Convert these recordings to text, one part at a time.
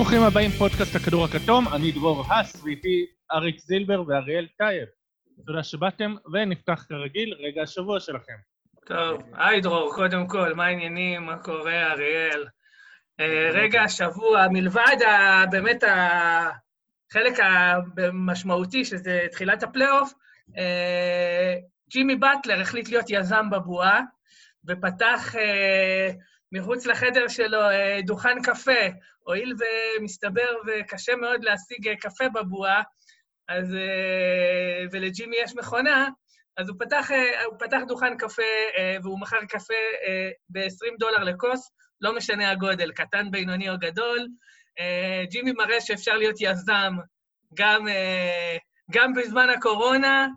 ברוכים הבאים, פודקאסט הכדור הכתום, אני דרור האס, ואיתי אריק זילבר ואריאל טייב. תודה שבאתם, ונפתח כרגיל רגע השבוע שלכם. טוב, היי דרור, קודם כל, מה העניינים, מה קורה, אריאל? אה, רגע השבוע, מלבד ה, באמת החלק המשמעותי, שזה תחילת הפלייאוף, אה, ג'ימי באטלר החליט להיות יזם בבועה, ופתח אה, מחוץ לחדר שלו דוכן קפה. הואיל ומסתבר וקשה מאוד להשיג קפה בבועה, אז, ולג'ימי יש מכונה, אז הוא פתח, הוא פתח דוכן קפה והוא מכר קפה ב-20 דולר לכוס, לא משנה הגודל, קטן, בינוני או גדול. ג'ימי מראה שאפשר להיות יזם גם, גם בזמן הקורונה,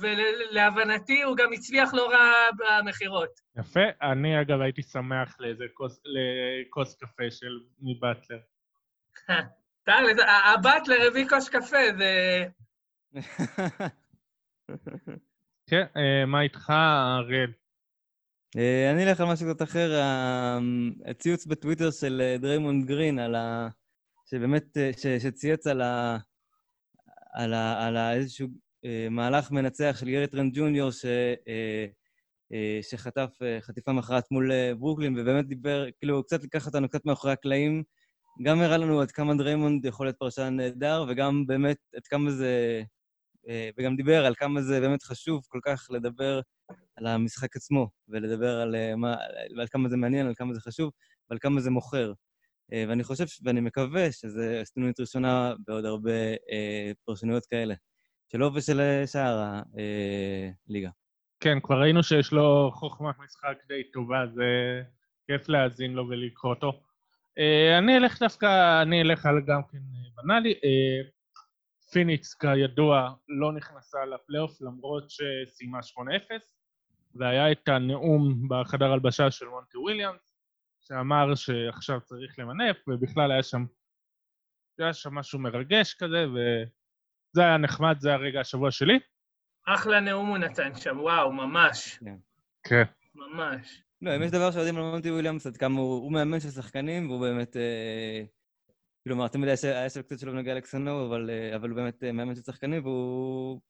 ולהבנתי הוא גם הצליח לא רע במכירות. יפה. אני, אגב, הייתי שמח לאיזה כוס, לכוס קפה של מבטלר. תכל'ס, הבטלר הביא כוס קפה, זה... כן, מה איתך, אריאל? אני אלך על משהו קצת אחר, הציוץ בטוויטר של דריימונד גרין, על ה... שבאמת, שצייץ על ה... על, ה... על ה... איזשהו מהלך מנצח של גרי טרנד ג'וניור, ש... שחטף חטיפה מכרעת מול ברוקלין, ובאמת דיבר, כאילו, קצת לקח אותנו קצת מאחורי הקלעים. גם הראה לנו עד כמה דריימונד יכול להיות פרשן נהדר, וגם באמת עד כמה זה... וגם דיבר על כמה זה באמת חשוב כל כך לדבר על המשחק עצמו, ולדבר על, מה, על כמה זה מעניין, על כמה זה חשוב, ועל כמה זה מוכר. ואני חושב, ואני מקווה שזו סנונית ראשונה בעוד הרבה אה, פרשנויות כאלה, שלו ושל שאר הליגה. כן, כבר ראינו שיש לו חוכמת משחק די טובה, זה כיף להאזין לו ולקרוא אותו. אה, אני אלך דווקא, אני אלך על גם כן בנאלי. אה, פיניקס, כידוע, לא נכנסה לפלייאוף למרות שסיימה 8-0, והיה את הנאום בחדר הלבשה של מונטי וויליאמס, שאמר שעכשיו צריך למנף, ובכלל היה שם, היה שם משהו מרגש כזה, וזה היה נחמד, זה הרגע השבוע שלי. אחלה נאום הוא נתן שם, וואו, ממש. כן. ממש. לא, אם יש דבר שיודעים על מונטי וויליאמס, עד כמה הוא, מאמן של שחקנים, והוא באמת... אה, כלומר, תמיד היה שם קצת שלא בנוגע לקסנו, אבל, אה, אבל הוא באמת אה, מאמן של שחקנים, והוא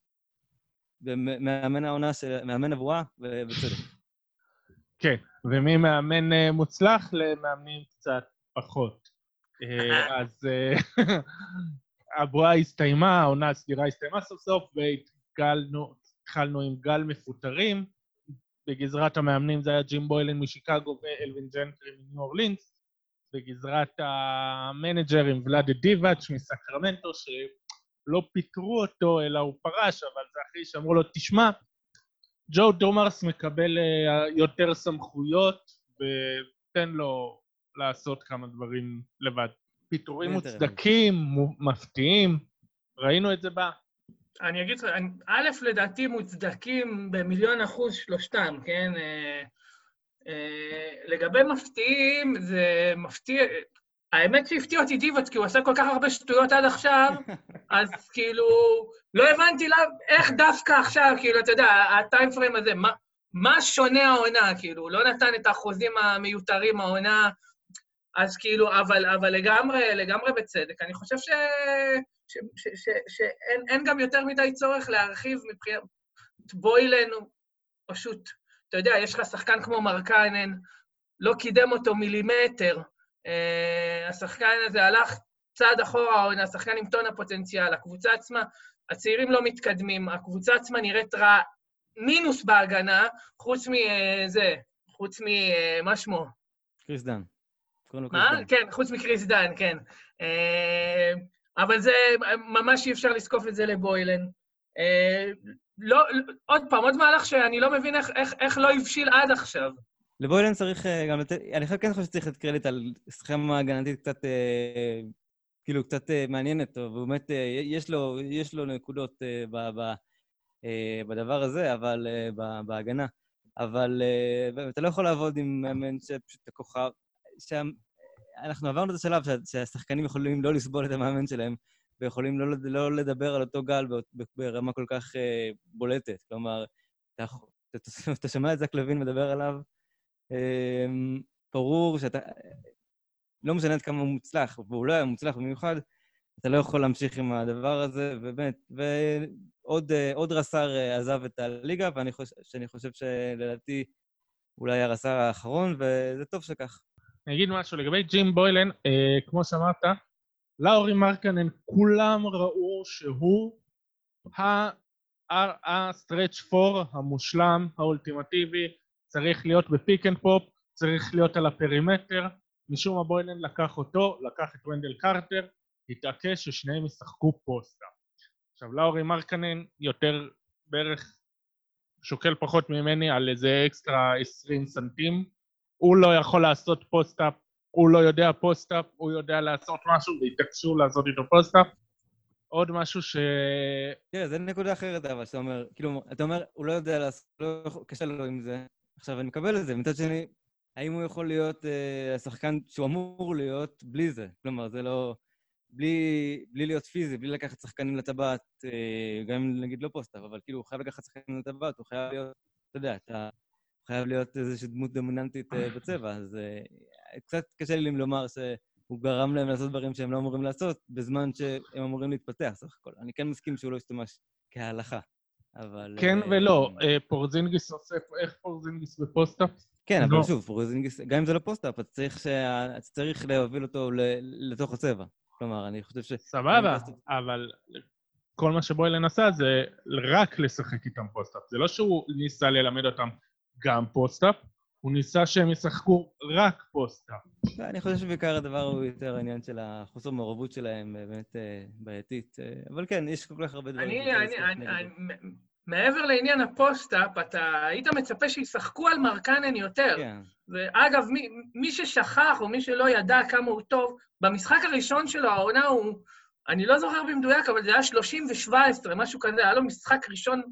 מאמן העונה, מאמן הבועה, ובצדק. כן, וממאמן מוצלח למאמנים קצת פחות. אז הבועה הסתיימה, העונה הסדירה הסתיימה סוף סוף, והתחלנו עם גל מפוטרים. בגזרת המאמנים זה היה ג'ים בוילן משיקגו ואלווין ג'נטרי מניו אורלינס. בגזרת המנג'רים ולאדה דיבאץ' מסקרמנטו, שלא פיטרו אותו, אלא הוא פרש, אבל זה אחרי שאמרו לו, תשמע, ג'ו דומרס מקבל יותר סמכויות, ותן לו לעשות כמה דברים לבד. פיטורים מוצדקים, מפתיעים, ראינו את זה בה. אני אגיד לך, א', לדעתי מוצדקים במיליון אחוז שלושתם, כן? לגבי מפתיעים, זה מפתיע... האמת שהפתיע אותי דיבוץ, כי הוא עשה כל כך הרבה שטויות עד עכשיו, אז כאילו, לא הבנתי לה, איך דווקא עכשיו, כאילו, אתה יודע, הטיים פריים הזה, מה, מה שונה העונה, כאילו, לא נתן את החוזים המיותרים העונה, אז כאילו, אבל, אבל לגמרי, לגמרי בצדק. אני חושב ש... שאין גם יותר מדי צורך להרחיב מבחינת בוילן, הוא פשוט, אתה יודע, יש לך שחקן כמו מרקנן, לא קידם אותו מילימטר. Uh, השחקן הזה הלך צעד אחורה, או השחקן עם טון הפוטנציאל, הקבוצה עצמה, הצעירים לא מתקדמים, הקבוצה עצמה נראית רע, מינוס בהגנה, חוץ מזה, חוץ ממה uh, שמו? קריס דן. מה? כן, חוץ מקריס דן, כן. אבל זה, ממש אי אפשר לזקוף את זה לבוילן. אה, לא, עוד פעם, עוד מהלך שאני לא מבין איך, איך, איך לא הבשיל עד עכשיו. לבוילן צריך אה, גם לתת, אני כן חושב שצריך לתת קרדיט על סכמה הגנתית קצת, אה, כאילו, קצת אה, מעניינת, ובאמת, יש לו, יש לו נקודות ב, ב, בדבר הזה, אבל, אה, בהגנה. אבל אתה לא יכול לעבוד עם מאמן שפשוט הכוכב, אנחנו עברנו את השלב שהשחקנים יכולים לא לסבול את המאמן שלהם, ויכולים לא, לא לדבר על אותו גל ברמה כל כך בולטת. כלומר, אתה, אתה, אתה שומע את זק לוין מדבר עליו, ברור שאתה... לא משנה עד כמה הוא מוצלח, והוא לא היה מוצלח במיוחד, אתה לא יכול להמשיך עם הדבר הזה, ובאמת, ועוד עוד רס"ר עזב את הליגה, ואני חושב, שאני חושב שלדעתי אולי הרס"ר האחרון, וזה טוב שכך. אני אגיד משהו לגבי ג'ים בוילן, אה, כמו שאמרת, לאורי מרקנן, כולם ראו שהוא הסטרץ' פור המושלם, האולטימטיבי, צריך להיות ב pick and pop, צריך להיות על ה perimeter, משום מה בוילן לקח אותו, לקח את וונדל קרטר, התעקש ששניהם ישחקו פוסט. עכשיו לאורי מרקנן יותר בערך שוקל פחות ממני על איזה אקסטרה 20 סנטים, הוא לא יכול לעשות post-up, הוא לא יודע post-up, הוא יודע לעשות משהו והתעקשו לעשות איתו post-up. עוד משהו ש... תראה, זה נקודה אחרת, אבל שאתה אומר, כאילו, אתה אומר, הוא לא יודע לעשות, לא קשה לו עם זה. עכשיו, אני מקבל את זה. מצד שני, האם הוא יכול להיות אה, השחקן שהוא אמור להיות בלי זה? כלומר, זה לא... בלי, בלי להיות פיזי, בלי לקחת שחקנים לטבעת, אה, גם אם נגיד לא פוסט-אפ, אבל כאילו, הוא חייב לקחת שחקנים לטבעת, הוא חייב להיות, אתה יודע, אתה חייב להיות איזושהי דמות דומיננטית אה, בצבע, אז אה, קצת קשה לי לומר שהוא גרם להם לעשות דברים שהם לא אמורים לעשות, בזמן שהם אמורים להתפתח, סך הכל. אני כן מסכים שהוא לא ישתמש כהלכה, אבל... כן ולא, פורזינגיס עושה, איך פורזינגיס ב post-up? כן, אבל לא. שוב, פורזינגיס, גם אם זה לא post-up, אתה צריך להוביל אותו לתוך הצבע. כלומר, אני חושב ש... סבבה, אבל כל מה שבוילן עשה זה רק לשחק איתם post-up. זה לא שהוא ניסה ללמד אותם גם post-up, הוא ניסה שהם ישחקו רק פוסט-אפ. אני חושב שבעיקר הדבר הוא יותר העניין של החוסר מעורבות שלהם, באמת אה, בעייתית. אה, אבל כן, יש כל כך הרבה דברים. אני, מעבר לעניין הפוסט-אפ, אתה היית מצפה שישחקו על מרקנן יותר. כן. ואגב, מי, מי ששכח או מי שלא ידע כמה הוא טוב, במשחק הראשון שלו, העונה הוא, אני לא זוכר במדויק, אבל זה היה 30 ו-17, משהו כזה, היה לו משחק ראשון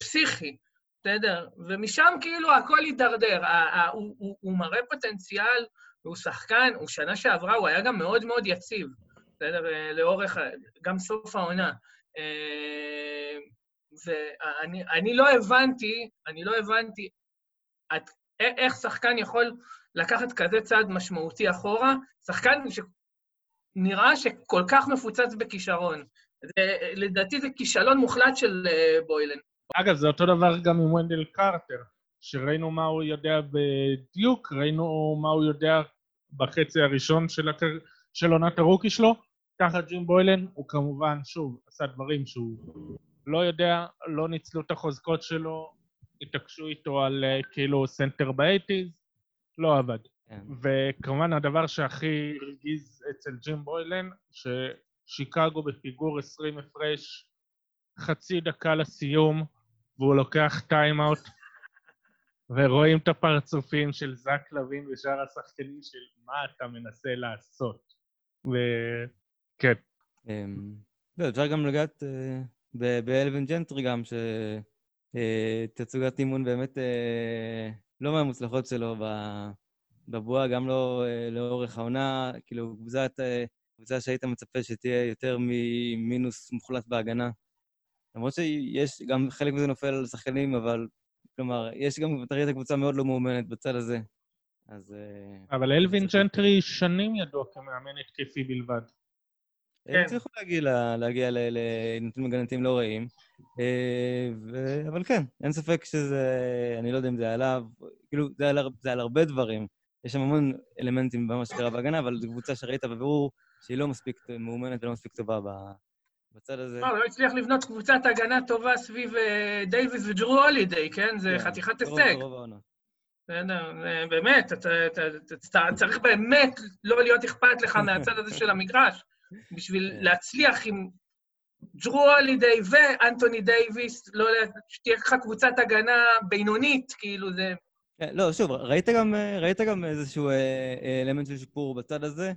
פסיכי, בסדר? ומשם כאילו הכל הידרדר. הוא, הוא, הוא מראה פוטנציאל, הוא שחקן, הוא שנה שעברה, הוא היה גם מאוד מאוד יציב, בסדר? לאורך, גם סוף העונה. אה, ואני לא הבנתי, אני לא הבנתי עד, איך שחקן יכול לקחת כזה צעד משמעותי אחורה, שחקן שנראה שכל כך מפוצץ בכישרון. זה, לדעתי זה כישלון מוחלט של בוילן. אגב, זה אותו דבר גם עם ונדל קרטר, שראינו מה הוא יודע בדיוק, ראינו מה הוא יודע בחצי הראשון של, הקר... של עונת ה rookie שלו, תחת ג'ים בוילן, הוא כמובן, שוב, עשה דברים שהוא לא יודע, לא ניצלו את החוזקות שלו, התעקשו איתו על uh, כאילו סנטר ב eighties, לא עבד. כן. וכמובן הדבר שהכי הרגיז אצל ג'ים בוילן, ששיקגו בפיגור 20 הפרש, חצי דקה לסיום, והוא לוקח time-out, ורואים את הפרצופים של זק לוין ושאר השחקנים של מה אתה מנסה לעשות. וכן. אמ, לא, אפשר גם לגעת אה, באלווין ג'נטרי גם, שתצוגת אימון באמת אה, לא מהמוצלחות שלו בבועה, גם לא אה, לאורך העונה, כאילו, אה, קבוצה שהיית מצפה שתהיה יותר ממינוס מוחלט בהגנה. למרות שיש, גם חלק מזה נופל על שחקנים, אבל, כלומר, יש גם, אתה ראית קבוצה מאוד לא מאומנת בצד הזה. אז... אבל אלווין ג'נטרי שנים ידוע כמאמן התקפי בלבד. הם כן. הצליחו להגיע, להגיע לנתונים הגנתיים לא רעים. אה, אבל כן, אין ספק שזה... אני לא יודע אם זה עליו, כאילו, זה על, זה על הרבה דברים. יש שם המון אלמנטים במה שקרה בהגנה, אבל זו קבוצה שראית בבירור שהיא לא מספיק מאומנת ולא מספיק טובה בצד הזה. לא, לא הצליח לבנות קבוצת הגנה טובה סביב אה, דייוויס וג'רו הולידיי, כן? זה כן, חתיכת הישג. בסדר, באמת, אתה צריך באמת לא להיות אכפת לך מהצד הזה של המגרש. בשביל כן. להצליח עם ג'רו הולידיי ואנטוני דייוויס, לא, שתהיה לך קבוצת הגנה בינונית, כאילו זה... כן, לא, שוב, ראית גם, ראית גם איזשהו אה, אה, אלמנט של שיפור בצד הזה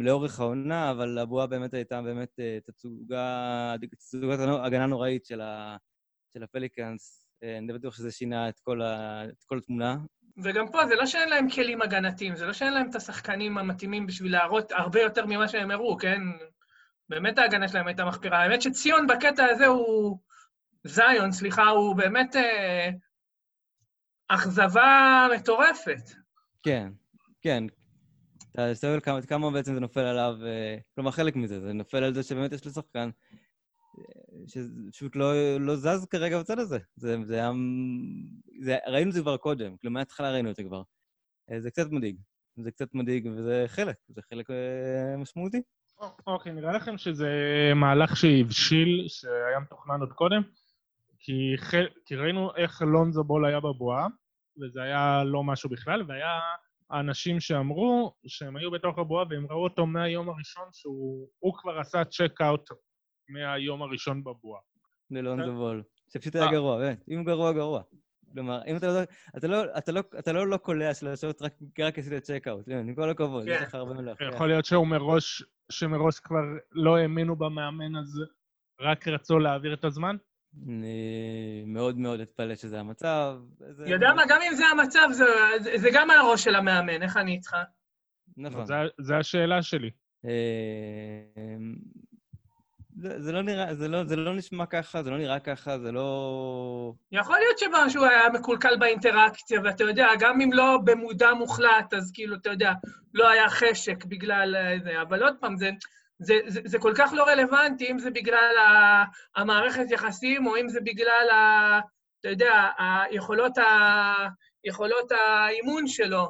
לאורך העונה, אבל הבועה באמת הייתה באמת אה, תצוגה, תצוגת הגנה נוראית של, ה, של הפליקאנס. אני די בטוח שזה שינה את כל, ה, את כל התמונה. וגם פה זה לא שאין להם כלים הגנתיים, זה לא שאין להם את השחקנים המתאימים בשביל להראות הרבה יותר ממה שהם הראו, כן? באמת ההגנה שלהם הייתה מחפירה. האמת שציון בקטע הזה הוא... זיון, סליחה, הוא באמת אה, אכזבה מטורפת. כן, כן. אתה מסתכל כמה, כמה בעצם זה נופל עליו, אה, כלומר, חלק מזה, זה נופל על זה שבאמת יש לו שחקן אה, שפשוט לא, לא זז כרגע בצד הזה. זה, זה היה... זה, ראינו את זה כבר קודם, כלומר, מההתחלה ראינו את זה כבר. אה, זה קצת מדאיג. זה קצת מדאיג, וזה חלק, זה חלק משמעותי. אוקיי, נראה לכם שזה מהלך שהבשיל, שהיה מתוכנן עוד קודם? כי, ח... כי ראינו איך לונזו בול היה בבועה, וזה היה לא משהו בכלל, והיה האנשים שאמרו שהם היו בתוך הבועה והם ראו אותו מהיום הראשון שהוא כבר עשה check-out מהיום הראשון בבועה. ללונזו בול. שפשוט היה גרוע, באמת. אם גרוע, גרוע. כלומר, אם אתה לא... אתה לא, אתה לא, אתה לא, לא קולע שלשות רק, רק עשית צ'ק-אאוט, עם כל הכבוד, יש לך הרבה מלאך. יכול להיות שהוא מראש, שמראש כבר לא האמינו במאמן, אז רק רצו להעביר את הזמן? אני מאוד מאוד אתפלא שזה המצב. יודע מה, גם אם זה המצב, זה, זה גם הראש של המאמן, איך אני איתך? נכון. זו השאלה שלי. זה, זה, לא נראה, זה, לא, זה לא נשמע ככה, זה לא נראה ככה, זה לא... יכול להיות שמשהו היה מקולקל באינטראקציה, ואתה יודע, גם אם לא במודע מוחלט, אז כאילו, אתה יודע, לא היה חשק בגלל זה, אבל עוד פעם, זה, זה, זה, זה כל כך לא רלוונטי, אם זה בגלל המערכת יחסים, או אם זה בגלל, ה, אתה יודע, היכולות, ה, יכולות האימון שלו.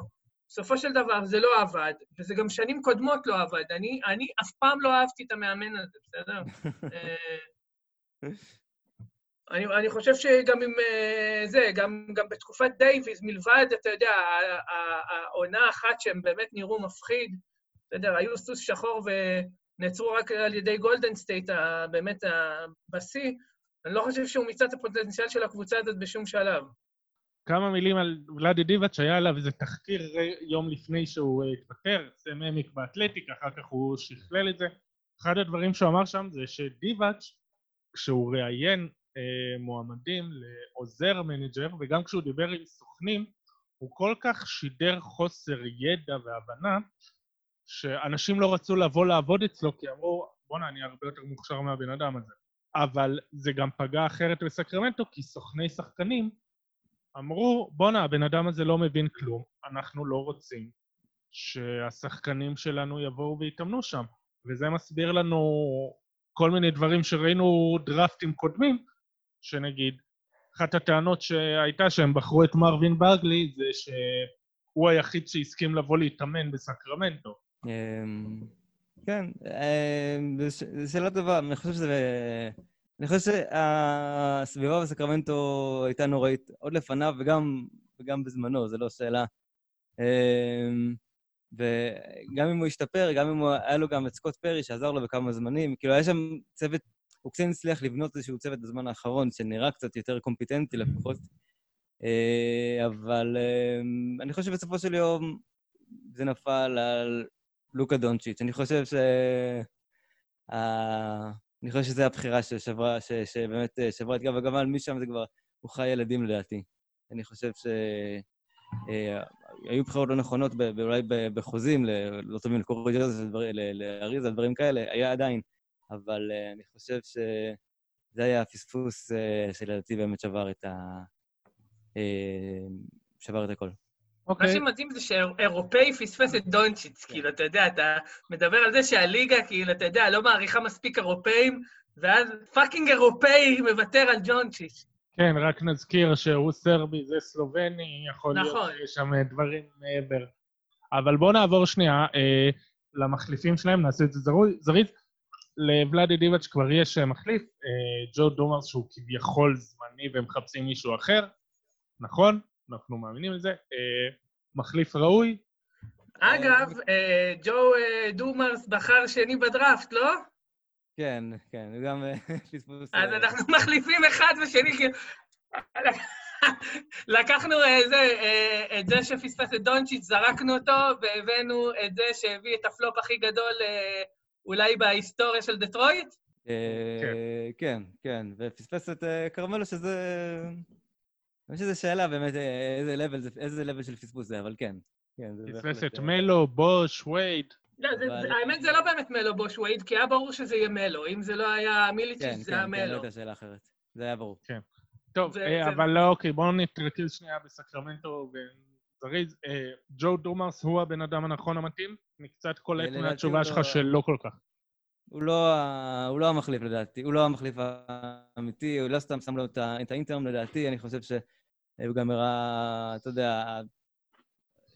בסופו של דבר זה לא עבד, וזה גם שנים קודמות לא עבד. אני, אני אף פעם לא אהבתי את המאמן הזה, בסדר? אה, אני, אני חושב שגם עם אה, זה, גם, גם בתקופת דייוויז, מלבד, אתה יודע, העונה אחת שהם באמת נראו מפחיד, אתה יודע, היו סוס שחור ונעצרו רק על ידי גולדן סטייט, באמת בשיא, אני לא חושב שהוא מיצה את הפוטנציאל של הקבוצה הזאת בשום שלב. כמה מילים על ולאדי דיבאץ', היה עליו איזה תחקיר יום לפני שהוא התפטר, סם עמיק באתלטיק, אחר כך הוא שכלל את זה. אחד הדברים שהוא אמר שם זה שדיבאץ', כשהוא ראיין אה, מועמדים לעוזר מנג'ר, וגם כשהוא דיבר עם סוכנים, הוא כל כך שידר חוסר ידע והבנה, שאנשים לא רצו לבוא לעבוד אצלו, כי אמרו, בואנה, אני הרבה יותר מוכשר מהבן אדם הזה. אבל זה גם פגע אחרת בסקרמנטו, כי סוכני שחקנים אמרו, בואנה, הבן אדם הזה לא מבין כלום, אנחנו לא רוצים שהשחקנים שלנו יבואו ויתאמנו שם. וזה מסביר לנו כל מיני דברים שראינו דראפטים קודמים, שנגיד, אחת הטענות שהייתה שהם בחרו את מרווין ברגלי זה שהוא היחיד שהסכים לבוא להתאמן בסקרמנטו. אמ, כן, אמ, זו שאלה טובה, אני חושב שזה... אני חושב שהסביבה בסקרמנטו הייתה נוראית עוד לפניו וגם, וגם בזמנו, זו לא שאלה. אמ, וגם אם הוא השתפר, גם אם הוא, היה לו גם את סקוט פרי שעזר לו בכמה זמנים, כאילו היה שם צוות, הוא קצת הצליח לבנות איזשהו צוות בזמן האחרון, שנראה קצת יותר קומפיטנטי לפחות. אה, אבל אני חושב שבסופו של יום זה נפל על לוקה דונצ'יץ'. אני חושב ש... אני חושב שזו הבחירה ששברה, ש, שבאמת אה, שברה את גב הגמל, משם זה כבר, הוא חי ילדים לדעתי. אני חושב שהיו אה, בחירות לא נכונות, אולי בחוזים, לא טובים לקוריג'רז, לאריזה, דברים כאלה, היה עדיין, אבל אה, אני חושב שזה היה הפספוס שלדעתי באמת שבר את ה... שבר את הכל. מה אוקיי. שמדהים זה שאירופאי פספס את דונצ'יץ, כאילו, אתה יודע, אתה מדבר על זה שהליגה, כאילו, אתה יודע, לא מעריכה מספיק אירופאים, ואז fucking אירופאי מוותר על דונצ'יץ. כן, רק נזכיר שהוא סרבי, זה סלובני, יכול נכון. להיות שיש שם דברים מעבר. אבל בואו נעבור שנייה אה, למחליפים שלהם, נעשה את זה זריז. לוולאדי דיבאץ' כבר יש מחליף, אה, ג'ו דומרס שהוא כביכול זמני והם מחפשים מישהו אחר, נכון? אנחנו מאמינים לזה. אה, מחליף ראוי. אגב, אה, ג'ו אה, דומרס בחר שני בדראפט, לא? כן, כן, הוא גם פספוס... אז אנחנו מחליפים אחד ושני, לקחנו זה, את זה שפספס את דונצ'יץ', זרקנו אותו, והבאנו את זה שהביא את הפלופ הכי גדול אולי בהיסטוריה של דטרויט? כן, כן, כן, ופספס את כרמלו, שזה אני חושב שזו שאלה באמת אה, איזה level, איזה level של פספוס זה, אבל כן. פספס את מלו, בוש, וייד. לא, האמת זה לא באמת מלו, בוש, וייד, כי היה ברור שזה יהיה מלו. אם זה לא היה מיליצ'יץ', כן, זה היה כן, מלו. כן, כן, לא הייתה שאלה אחרת. זה היה ברור. כן. טוב, אה, אבל לא, אוקיי, בואו נתרכז שנייה בסקרמנטו זריז. אה, ג'ו דומארס הוא הבן אדם הנכון המתאים? אני קצת קולט מהתשובה שלך לא- שלא כל כך. הוא לא, הוא לא המחליף לדעתי, הוא לא המחליף האמיתי, הוא לא סתם שם לו את את האינטרם לדעתי, אני חושב שהוא גם הראה, אתה יודע,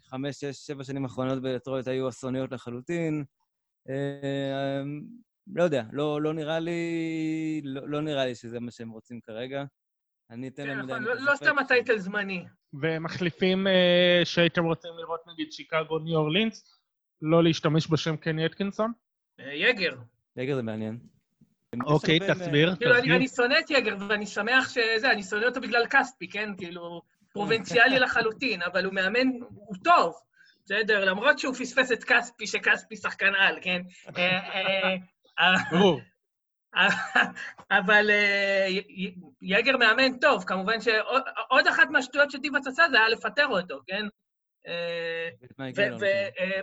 חמש, שש, שבע שנים האחרונות בדטרויט היו אסוניות לחלוטין. אה, לא יודע, לא, לא נראה לי, לא, לא נראה לי שזה מה שהם רוצים כרגע. אני אתן כן, להם נכון, לא לא סתם הטייטל זמני. ומחליפים אה, שהייתם רוצים לראות נגיד שיקגו ניו אורלינס, לא להשתמש בשם קני אטקינסון? אה, יגר. יגר זה מעניין. אוקיי, תסביר, כאילו, אני, תסביר. אני שונא את יגר, ואני שמח שזה, אני שונא אותו בגלל כספי, כן? כאילו, פרובינציאלי לחלוטין, אבל הוא מאמן, הוא טוב, בסדר? למרות שהוא פספס את כספי, שכספי שחקן על, כן? אה, אה, אה, ברור. אבל יגר מאמן טוב, כמובן שעוד אחת מהשטויות שדיבאץ עשה זה היה לפטר אותו, כן? מילון, כן.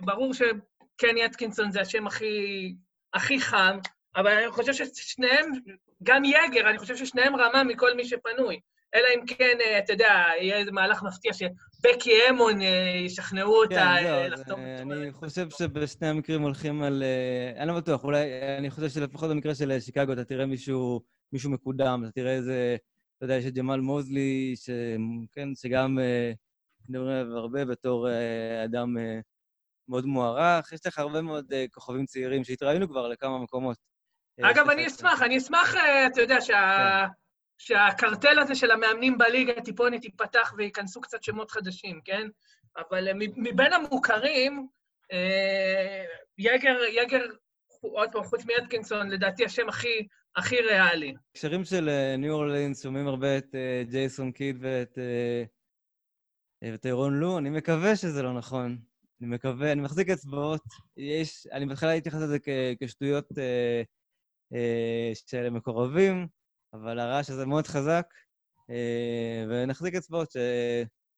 וברור שקני אטקינסון זה השם הכי, הכי חם, אבל אני חושב ששניהם, גם יגר, אני חושב ששניהם רמה מכל מי שפנוי. אלא אם כן, אה, אתה יודע, יהיה איזה מהלך מפתיע שבקי אמון אה, ישכנעו אותה כן, זהו, אז, לחתום. אני חושב שבשני המקרים הולכים על... אני לא בטוח, אולי... אני חושב שלפחות במקרה של שיקגו אתה תראה מישהו, מישהו מקודם, אתה תראה איזה... אתה יודע, יש את ג'מאל מוזלי, ש... כן, שגם מדברים עליו הרבה בתור אדם מאוד מוערך. יש לך הרבה מאוד אה, כוכבים צעירים שהתראינו כבר לכמה מקומות. אה, אגב, אני אשמח, אני אשמח, אה, אתה יודע, שה... כן. שהקרטל הזה של המאמנים בליגה טיפונת ייפתח וייכנסו קצת שמות חדשים, כן? אבל מבין המוכרים, יגר, יגר, עוד פעם, חוץ מאטקינסון, לדעתי השם הכי, הכי ריאלי. בהקשרים של ניו אורלינס שומעים הרבה את ג'ייסון קיד ואת ואת אירון לו, אני מקווה שזה לא נכון. אני מקווה, אני מחזיק אצבעות. יש, אני בהתחלה מתייחס לזה כשטויות אה, אה, של מקורבים, אבל הרעש הזה מאוד חזק, אה, ונחזיק אצבעות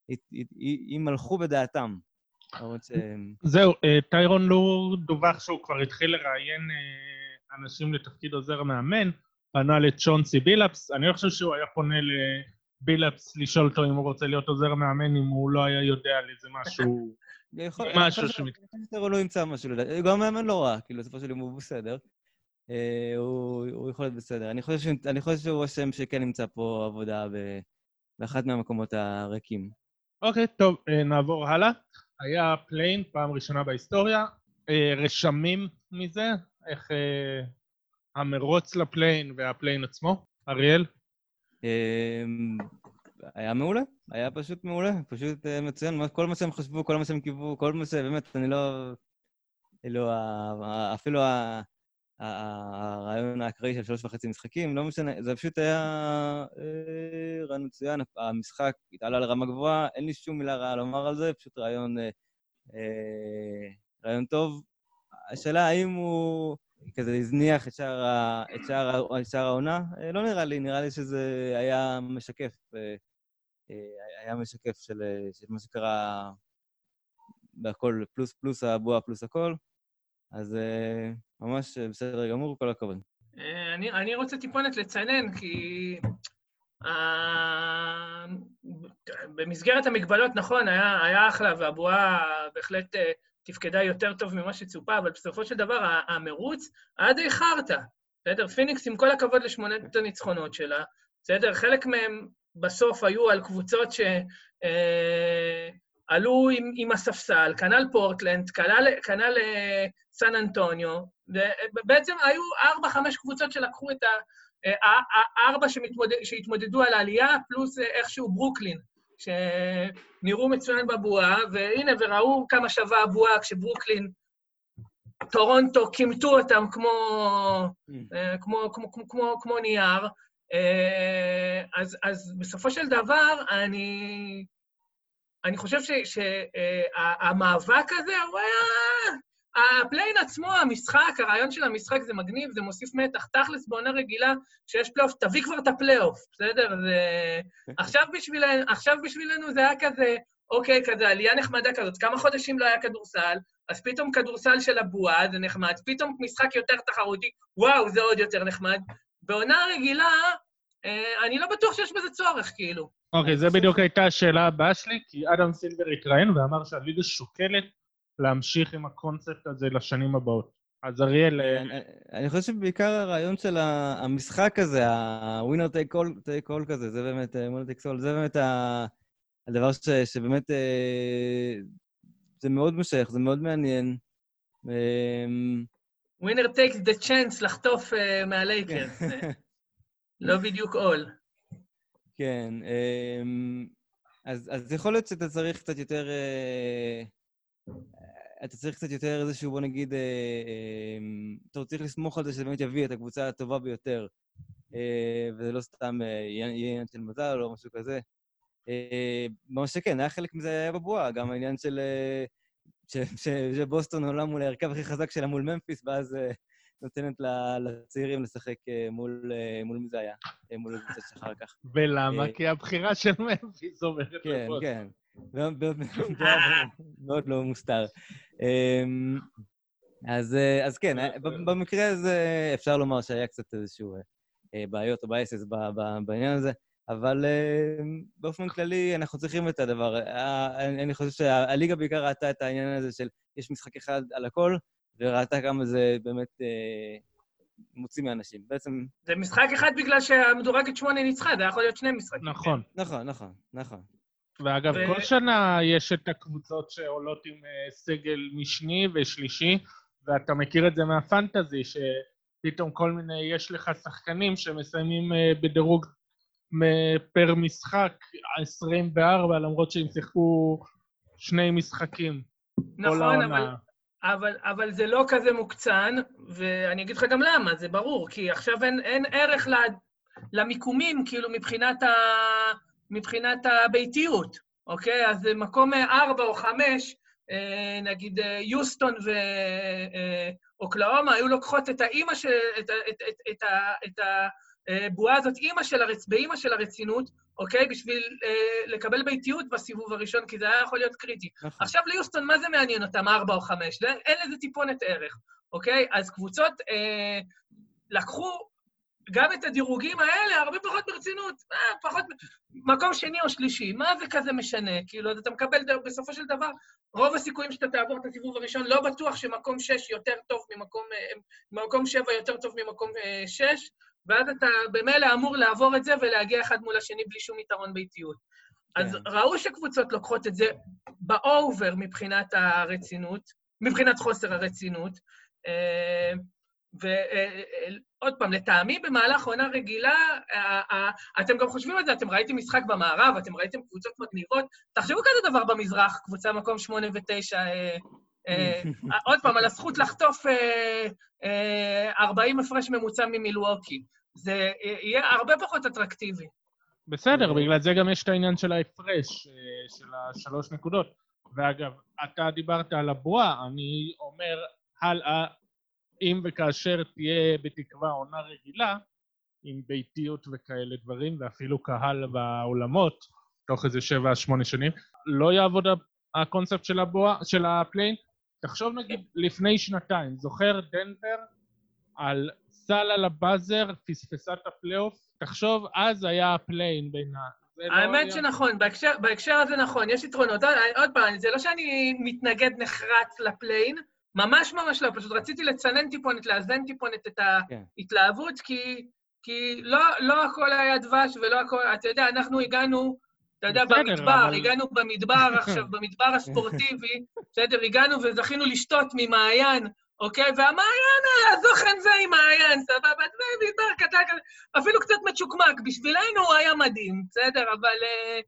שימלכו בדעתם. זהו, אה, טיירון לור דווח שהוא כבר התחיל לראיין אה, אנשים לתפקיד עוזר המאמן, פנה לצ'ונסי בילאפס, אני לא חושב שהוא היה פונה לבילאפס לשאול אותו אם הוא רוצה להיות עוזר מאמן, אם הוא לא היה יודע על איזה משהו, יכול- משהו שמת- שאירון לא ימצא משהו לדעתי. גם מאמן לא רע, כאילו, בסופו של יום הוא בסדר. אה, הוא הוא יכול להיות בסדר. אני חושב שהוא- השם שכן נמצא פה עבודה ב- באחת מהמקומות הריקים. אוקיי, טוב, אה, נעבור הלאה. היה פליין, פעם ראשונה בהיסטוריה. אה, רשמים מזה, איך המרוץ לפליין והפליין עצמו. אריאל? אה, היה מעולה, היה פשוט מעולה, פשוט אה, מצוין. כל מה שהם חשבו, כל מה שהם קיוו, כל מה ש... באמת, אני לא... כאילו, ה- ה- אפילו ה- ה- הרעיון האקראי של שלוש וחצי משחקים, לא משנה, זה פשוט היה אה, רעיון מצוין, המשחק התעלה לרמה גבוהה, אין לי שום מילה רעה לומר על זה, פשוט רעיון, אה, אה, רעיון טוב. השאלה האם הוא כזה הזניח את שאר, ה, את שאר, את שאר העונה, אה, לא נראה לי, נראה לי שזה היה משקף, אה, אה, היה משקף של, של מה שקרה בהכל, פלוס פלוס הבועה פלוס הכל, אז ממש בסדר גמור, כל הכבוד. אני, אני רוצה טיפונת לצנן, כי במסגרת המגבלות, נכון, היה, היה אחלה, והבועה בהחלט תפקדה יותר טוב ממה שצופה, אבל בסופו של דבר המרוץ היה די חרטא, בסדר? פיניקס, עם כל הכבוד לשמונת הניצחונות שלה, בסדר? חלק מהם בסוף היו על קבוצות שעלו עם, עם הספסל, כנ"ל פורטלנד, כנ"ל, כנ"ל אה, סן אנטוניו, ובעצם היו ארבע, חמש קבוצות שלקחו את ה... אה, שהתמודדו על העלייה, פלוס אה, איכשהו ברוקלין, שנראו מצוין בבועה, והנה, וראו כמה שווה הבועה כשברוקלין, טורונטו קימטו אותם כמו, אה, כמו, כמו, כמו, כמו, כמו נייר. אה, אז, אז בסופו של דבר, אני, אני חושב שהמאבק הזה, הוא היה... ה play-in עצמו, המשחק, הרעיון של המשחק זה מגניב, זה מוסיף מתח. תכלס, בעונה רגילה, כשיש פלייאוף, תביא כבר את הפלייאוף, בסדר? זה... עכשיו, בשבילנו, עכשיו בשבילנו זה היה כזה, אוקיי, כזה עלייה נחמדה כזאת. כמה חודשים לא היה כדורסל, אז פתאום כדורסל של הבועה, זה נחמד. פתאום משחק יותר תחרותי, וואו, זה עוד יותר נחמד. בעונה רגילה, אה, אני לא בטוח שיש בזה צורך, כאילו. אוקיי, זה בדיוק הייתה השאלה הבאה שלי, כי אדם סילבר התראיין ואמר שהליגה שוקלת להמשיך עם הקונספט הזה לשנים הבאות. אז אריאל... אה, אני, אני חושב שבעיקר הרעיון של המשחק הזה, ה-winner take all, take all כזה, זה באמת, אה, winner take all, זה באמת הדבר ש, שבאמת, אה, זה מאוד מושך, זה מאוד מעניין. ווינר takes the chance לחטוף uh, מהלייקרס. לא בדיוק all. כן, אז, אז יכול להיות שאתה צריך קצת יותר... אתה צריך קצת יותר איזשהו, בוא נגיד, אה, אה, אתה צריך לסמוך על זה שזה באמת יביא את הקבוצה הטובה ביותר, אה, וזה לא סתם אה, יהיה עניין של מזל או משהו כזה. אה, מה שכן, היה חלק מזה היה בבועה, גם העניין של... אה, שבוסטון עולה מול ההרכב הכי חזק שלה מול ממפיס, ואז אה, נותנת לצעירים לשחק אה, מול, אה, מול מי זה היה, אה, מול הקבוצה שאחר כך. ולמה? כי הבחירה של ממפיס אומרת לבוסטון. כן, כן. מאוד לא מוסתר. אמ, אז, אז כן, במקרה הזה אפשר לומר שהיה קצת איזשהו בעיות או בייסס בעניין הזה, אבל באופן כללי אנחנו צריכים את הדבר. אני חושב שהליגה בעיקר ראתה את העניין הזה של יש משחק אחד על הכל, וראתה כמה זה באמת אה, מוציא מאנשים. בעצם... זה משחק אחד בגלל שהמדורגת שמונה ניצחה, זה יכול להיות שני משחקים. נכון. נכון, נכון, נכון. ואגב, ו... כל שנה יש את הקבוצות שעולות עם uh, סגל משני ושלישי, ואתה מכיר את זה מהפנטזי, שפתאום כל מיני, יש לך שחקנים שמסיימים uh, בדירוג פר משחק 24, למרות שהם שיחקו שני משחקים. נכון, אבל, אבל, אבל זה לא כזה מוקצן, ואני אגיד לך גם למה, זה ברור, כי עכשיו אין, אין ערך למיקומים, כאילו, מבחינת, ה, מבחינת הביתיות, אוקיי? אז מקום ארבע או חמש, אה, נגיד אה, יוסטון ואוקלאומה, היו לוקחות את האימא של... את, את, את, את, את הבועה הזאת, אימא של הרצ... באימא של הרצינות, אוקיי? בשביל אה, לקבל ביתיות בסיבוב הראשון, כי זה היה יכול להיות קריטי. נכון. עכשיו ליוסטון, מה זה מעניין אותם, ארבע או חמש? אין לזה טיפונת ערך, אוקיי? אז קבוצות אה, לקחו גם את הדירוגים האלה הרבה פחות ברצינות, אה, פחות... מקום שני או שלישי, מה זה כזה משנה? כאילו, אתה מקבל בסופו של דבר, רוב הסיכויים שאתה תעבור את הסיבוב הראשון, לא בטוח שמקום שש יותר טוב ממקום... אה, מקום שבע יותר טוב ממקום אה, שש, ואז אתה במילא אמור לעבור את זה ולהגיע אחד מול השני בלי שום יתרון באיטיות. כן. אז ראו שקבוצות לוקחות את זה באובר מבחינת הרצינות, מבחינת חוסר הרצינות. אה, ועוד פעם, לטעמי במהלך עונה רגילה, אתם גם חושבים על זה, אתם ראיתם משחק במערב, אתם ראיתם קבוצות מגניבות, תחשבו כזה דבר במזרח, קבוצה מקום שמונה ותשע, אה, עוד פעם, על הזכות לחטוף 40 הפרש ממוצע ממילווקי. זה יהיה הרבה פחות אטרקטיבי. בסדר, בגלל זה גם יש את העניין של ההפרש, אה, של השלוש נקודות. ואגב, אתה דיברת על הבועה, אני אומר הלאה, אם וכאשר תהיה בתקווה עונה רגילה, עם ביתיות וכאלה דברים, ואפילו קהל באולמות, תוך איזה שבע, שמונה שנים, לא יעבוד הקונספט של הבועה, של ה play-in. תחשוב נגיד לפני שנתיים, זוכר דנבר על סל על ה buzzer, פספסה את הפלייאוף, תחשוב, אז היה ה play-in בין ה... לא האמת לא שנכון, בהקשר, בהקשר הזה נכון, יש יתרונות. עוד פעם, זה לא שאני מתנגד נחרץ ל play-in, ממש ממש לא, פשוט רציתי לצנן טיפונת, לאזן טיפונת את כן. ההתלהבות, כי, כי לא, לא הכל היה דבש ולא הכל... אתה יודע, אנחנו הגענו, אתה יודע, בסדר, במדבר, אבל... הגענו במדבר עכשיו, במדבר הספורטיבי, בסדר, הגענו וזכינו לשתות ממעיין אוקיי? והמעיין היה זוכן זה עם מעיין, סבבה? זה מדבר קטן כזה, אפילו קצת מצ'וקמק, בשבילנו הוא היה מדהים, בסדר? אבל uh,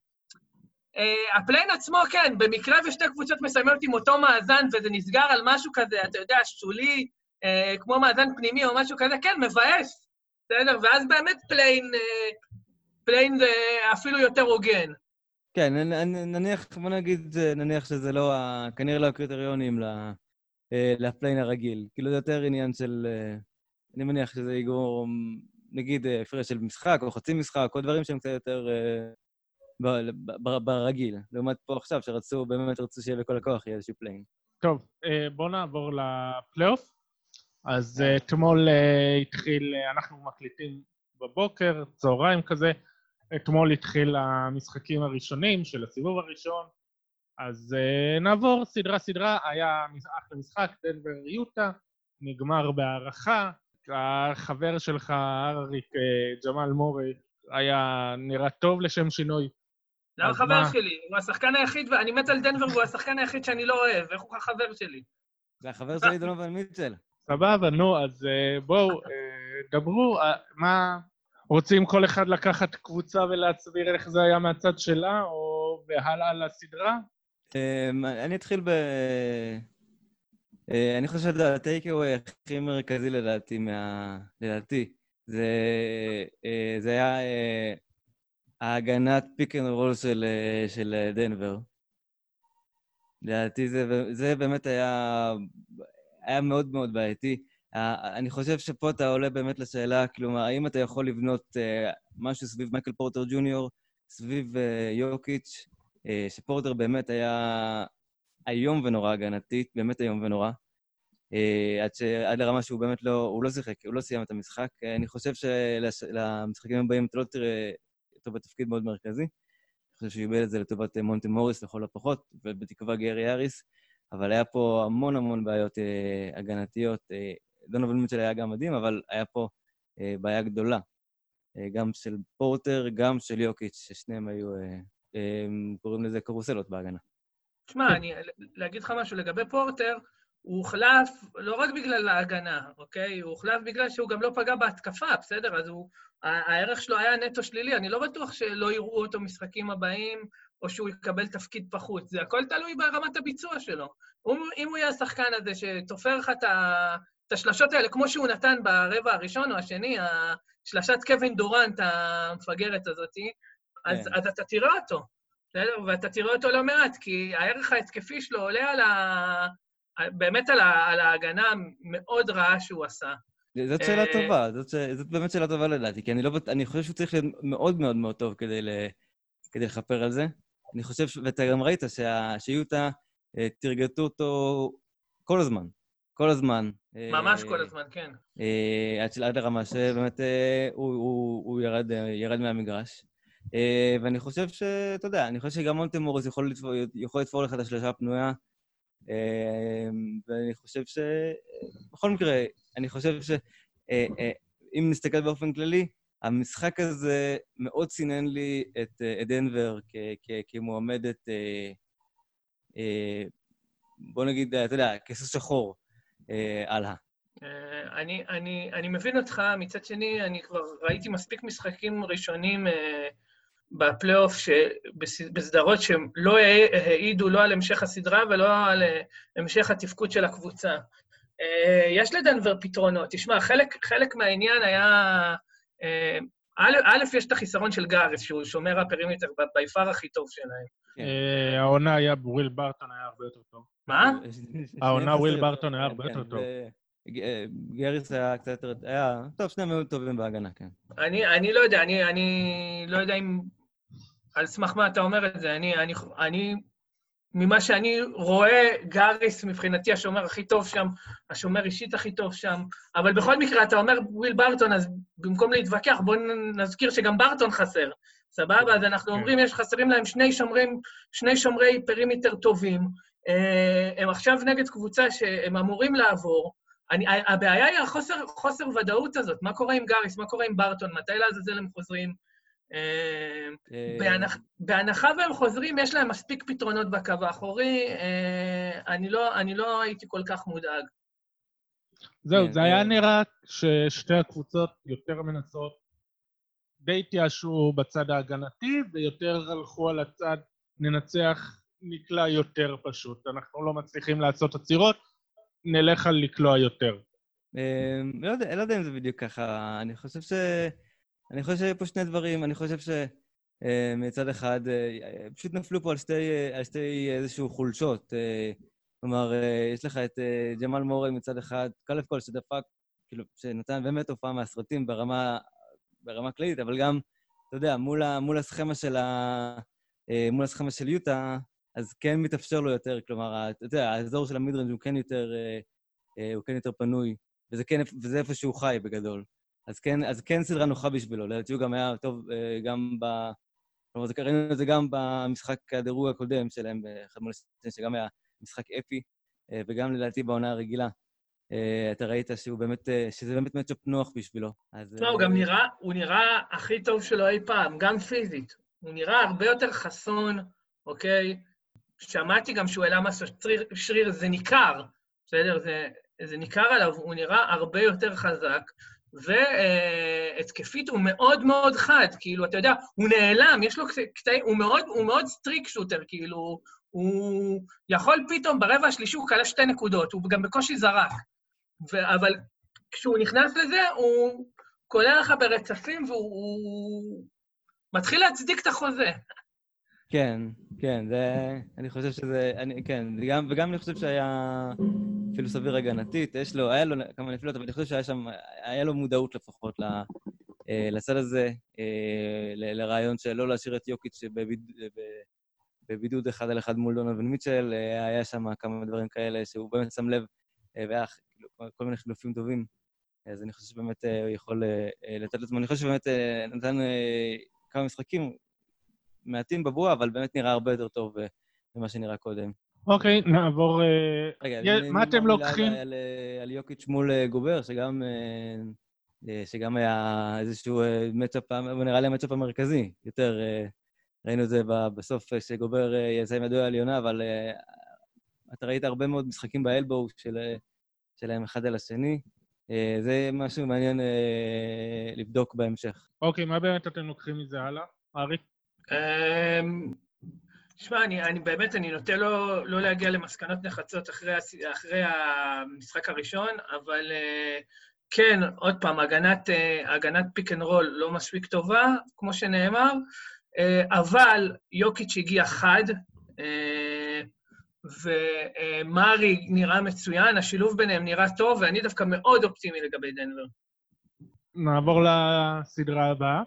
uh, ה play-in עצמו, כן, במקרה ושתי קבוצות מסיימות עם אותו מאזן וזה נסגר על משהו כזה, אתה יודע, שולי, uh, כמו מאזן פנימי או משהו כזה, כן, מבאס, בסדר? ואז באמת play-in, uh, play-in זה אפילו יותר הוגן. כן, נניח, בוא נגיד, נניח שזה לא, כנראה לא הקריטריונים ל play-in הרגיל. כאילו זה יותר עניין של... אני מניח שזה יגרום, נגיד, הפרש של משחק או חצי משחק, או דברים שהם קצת יותר ברגיל. לעומת פה עכשיו, שרצו, באמת רצו שיהיה בכל הכוח יהיה איזשהו play-in. טוב, בואו נעבור לפלייאוף. אז אתמול התחיל, אנחנו מקליטים בבוקר, צהריים כזה, אתמול התחיל המשחקים הראשונים של הסיבוב הראשון, אז נעבור סדרה-סדרה, היה אחלה משחק, דנבר יוטה, נגמר בהערכה, החבר שלך, אריק ג'מאל מורי, היה נראה טוב לשם שינוי. זה החבר שלי, הוא השחקן היחיד, ואני מת על דנבר, והוא השחקן היחיד שאני לא אוהב, איך הוא החבר שלי? זה החבר שלי דונובל מיטשל. סבבה, נו, אז בואו, דברו, מה... רוצים כל אחד לקחת קבוצה ולהסביר איך זה היה מהצד שלה, או והלאה לסדרה? אמ, אני אתחיל ב... אה, אני חושב שה takeaway הכי מרכזי לדעתי, מה... לדעתי, זה, אה, זה היה אה, ההגנת pick and roll של, של דנבר. לדעתי זה, זה באמת היה, היה מאוד מאוד בעייתי. אני חושב שפה אתה עולה באמת לשאלה, כלומר, האם אתה יכול לבנות משהו סביב מייקל פורטר ג'וניור, סביב יוקיץ', שפורטר באמת היה איום ונורא הגנתית, באמת איום ונורא. אה, עד, ש... עד לרמה שהוא באמת לא, הוא לא שיחק, הוא לא סיים את המשחק. אה, אני חושב שלמשחקים הבאים אתה לא תראה אותו בתפקיד מאוד מרכזי. אני חושב שהוא איבד את זה לטובת אה, מונטי מוריס לכל הפחות, ובתקווה גרי אריס, אבל היה פה המון המון בעיות אה, הגנתיות. אה, דונובל מיטשל היה גם מדהים, אבל היה פה אה, בעיה גדולה. אה, גם של פורטר, גם של יוקיץ', ששניהם היו, אה, אה, קוראים לזה קרוסלות בהגנה. תשמע, אני, להגיד לך משהו לגבי פורטר, הוא הוחלף לא רק בגלל ההגנה, אוקיי? הוא הוחלף בגלל שהוא גם לא פגע בהתקפה, בסדר? אז הוא, הערך שלו היה נטו שלילי. אני לא בטוח שלא יראו אותו משחקים הבאים, או שהוא יקבל תפקיד פחות. זה הכל תלוי ברמת הביצוע שלו. הוא, אם הוא יהיה השחקן הזה שתופר לך את השלשות האלה, כמו שהוא נתן ברבע הראשון או השני, השלשת קווין דורנט המפגרת הזאתי, אז, כן. אז אתה תראה אותו, בסדר? ואתה תראה אותו לא מעט, כי הערך ההתקפי שלו עולה על, ה... באמת על, ה, על ההגנה המאוד רעה שהוא עשה. זאת שאלה אה, טובה, זאת, זאת באמת שאלה טובה לדעתי, כי אני, לא, אני חושב שהוא צריך להיות מאוד מאוד מאוד טוב כדי, ל, כדי לכפר על זה. אני חושב, ואתה גם ראית שה, שיוטה, אה, תרגטו אותו כל הזמן, כל הזמן. ממש כל הזמן, כן. אה, עד, לרמה שבאמת הוא, הוא, הוא ירד, ירד מהמגרש. ואני חושב שאתה יודע, אני חושב שגם יכול, יכול לתפור לך את השלושה הפנויה. אמ, ואני חושב ש... בכל מקרה, אני חושב שאם אה, אה, נסתכל באופן כללי, המשחק הזה מאוד סינן לי את אה, דנבר כמועמדת, בוא נגיד, אתה יודע, כסוס שחור הלאה. אני, אני, אני מבין אותך, מצד שני, אני כבר ראיתי מספיק משחקים ראשונים בפלייאוף בסדרות שלא העידו לא על המשך הסדרה ולא על אה, המשך התפקוד של הקבוצה. אה, יש לדנבר פתרונות. תשמע, חלק, חלק מהעניין היה... אה, א', א', יש את החיסרון של האריס, שהוא שומר ה perimeter בפער הכי טוב שלהם. כן. העונה היה, וויל ברטון היה הרבה יותר טוב. מה? העונה וויל ברטון היה הרבה כן, יותר טוב. האריס היה קצת יותר... היה... טוב, שניהם היו טובים בהגנה, כן. אני לא יודע, אני לא יודע אם על סמך מה אתה אומר את זה? אני, אני, אני, ממה שאני רואה, האריס מבחינתי השומר הכי טוב שם, השומר אישית הכי טוב שם, אבל בכל מקרה, אתה אומר וויל ברטון, אז במקום להתווכח, בואו נזכיר שגם ברטון חסר, סבבה? אז אנחנו כן. אומרים, יש חסרים להם שני שומרים, שני שומרי perimeter טובים, אה, הם עכשיו נגד קבוצה שהם אמורים לעבור, אני, הבעיה היא החוסר חוסר ודאות הזאת, מה קורה עם גאריס, מה קורה עם ברטון, מתי לעזאזל הם חוזרים? אה, בהנחה והם חוזרים, יש להם מספיק פתרונות בקו האחורי, אה, אני לא, אני לא הייתי כל כך מודאג. זהו, כן, זה היה נראה ששתי הקבוצות יותר מנסות, די התייאשו בצד ההגנתי, ויותר הלכו על הצד ננצח נקלע יותר פשוט. אנחנו לא מצליחים לעשות עצירות, נלך על לקלוע יותר. אה, לא יודע, לא יודע אם זה בדיוק ככה. אני חושב ש... אני חושב שהיו פה שני דברים. אני חושב שמצד אה, אחד, אה, פשוט נפלו פה על שתי, על שתי איזשהו חולשות. אה, כלומר, יש לך את ג'מאל מורי מצד אחד, קלף כל שדפק, כאילו, שנתן באמת הופעה מהסרטים ברמה, ברמה כללית, אבל גם, אתה יודע, מול, ה, מול הסכמה של ה... מול הסכמה של יוטה, אז כן מתאפשר לו יותר, כלומר, אתה יודע, האזור של המידרנג' הוא כן יותר, הוא כן יותר פנוי, וזה, כן, וזה איפה שהוא חי בגדול. אז כן, אז כן סדרה נוחה בשבילו. לדעתי הוא גם היה טוב אה, גם ב... כלומר, ראינו את זה גם במשחק הדירוג הקודם שלהם, באחד מול הסטנט, שגם היה משחק אפי, אה, וגם לדעתי בעונה הרגילה. אה, אתה ראית שהוא באמת, שזה באמת מצ'אפ נוח בשבילו. אז... לא, הוא גם נראה, הוא נראה הכי טוב שלו אי פעם, גם פיזית. הוא נראה הרבה יותר חסון, אוקיי? שמעתי גם שהוא העלה שריר, שריר, זה ניכר, בסדר? זה, זה ניכר עליו, הוא נראה הרבה יותר חזק, והתקפית הוא מאוד מאוד חד, כאילו, אתה יודע, הוא נעלם, יש לו קטעים, הוא מאוד, הוא מאוד סטריק שוטר, כאילו, הוא יכול פתאום ברבע השלישי, הוא קלע שתי נקודות, הוא גם בקושי זרק. ו- אבל כשהוא נכנס לזה, הוא קולע לך ברצפים והוא הוא מתחיל להצדיק את החוזה. כן, כן, זה... אני חושב שזה... אני, כן, וגם, וגם אני חושב שהיה אפילו סביר הגנתית, יש לו, היה לו כמה נפילות, אבל אני חושב שהיה שם, היה לו מודעות לפחות ל, אה, לצד הזה, אה, לרעיון של לא להשאיר את יוקיץ' בביד, בבידוד אחד על אחד מול דונובין מיטשל, אה, היה שם כמה דברים כאלה שהוא באמת שם לב, והיה כאילו, כל מיני חילופים טובים. אז אני חושב שבאמת הוא יכול לתת לעצמו, אני חושב שבאמת נתן כמה משחקים, מעטים בבועה, אבל באמת נראה הרבה יותר טוב אה, ממה שנראה קודם. אוקיי, נעבור... אה, רגע, מה אתם לוקחים? על, על, יוקיץ' מול אה, גובר, שגם, אה, אה, שגם היה איזשהו אה, מצ'אפ, הוא נראה לי המצ'אפ המרכזי. יותר, אה, ראינו את זה בסוף, אה, שגובר אה, עם ידו העליונה, אבל אה, אתה ראית הרבה מאוד משחקים באלבו של, אה, שלהם אחד על השני. אה, זה משהו מעניין אה, לבדוק בהמשך. אוקיי, מה באמת אתם לוקחים מזה הלאה? אריק? אמ, שמע, אני, אני באמת, אני נוטה לא, לא להגיע למסקנות נחרצות אחרי, אחרי המשחק הראשון, אבל אה, כן, עוד פעם, הגנת, אה, הגנת pick and roll לא מספיק טובה, כמו שנאמר, אה, אבל יוקיץ' הגיע חד, ומארי נראה מצוין, השילוב ביניהם נראה טוב, ואני דווקא מאוד אופטימי לגבי דנבר. נעבור לסדרה הבאה.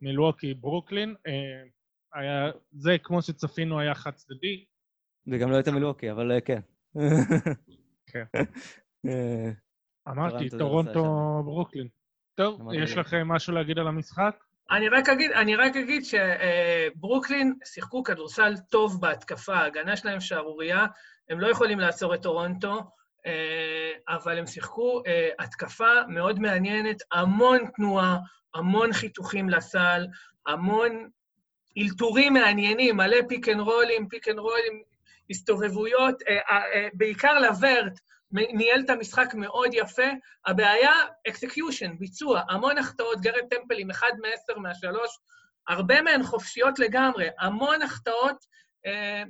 מילווקי, ברוקלין. אה, היה, זה, כמו שצפינו, היה חד צדדי. וגם לא הייתה מילווקי, אבל אה, כן. כן. אה, אמרתי, טורונטו זה ברוקלין. טוב, יש. לכם משהו להגיד על המשחק? אני רק אגיד, אני רק אגיד שברוקלין שיחקו כדורסל טוב בהתקפה, ההגנה שלהם שערורייה, הם לא יכולים לעצור את טורונטו, אבל הם שיחקו אה, התקפה מאוד מעניינת, המון תנועה, המון חיתוכים לסל, המון אלתורים מעניינים, מלא pick and roll ים, pick and roll ים, הסתובבויות, אה, אה, אה, בעיקר לוורט, ניהל את המשחק מאוד יפה. הבעיה, execution, ביצוע, המון החטאות, גארט טמפל עם אחד מעשר מהשלוש, הרבה מהן חופשיות לגמרי, המון החטאות, אה,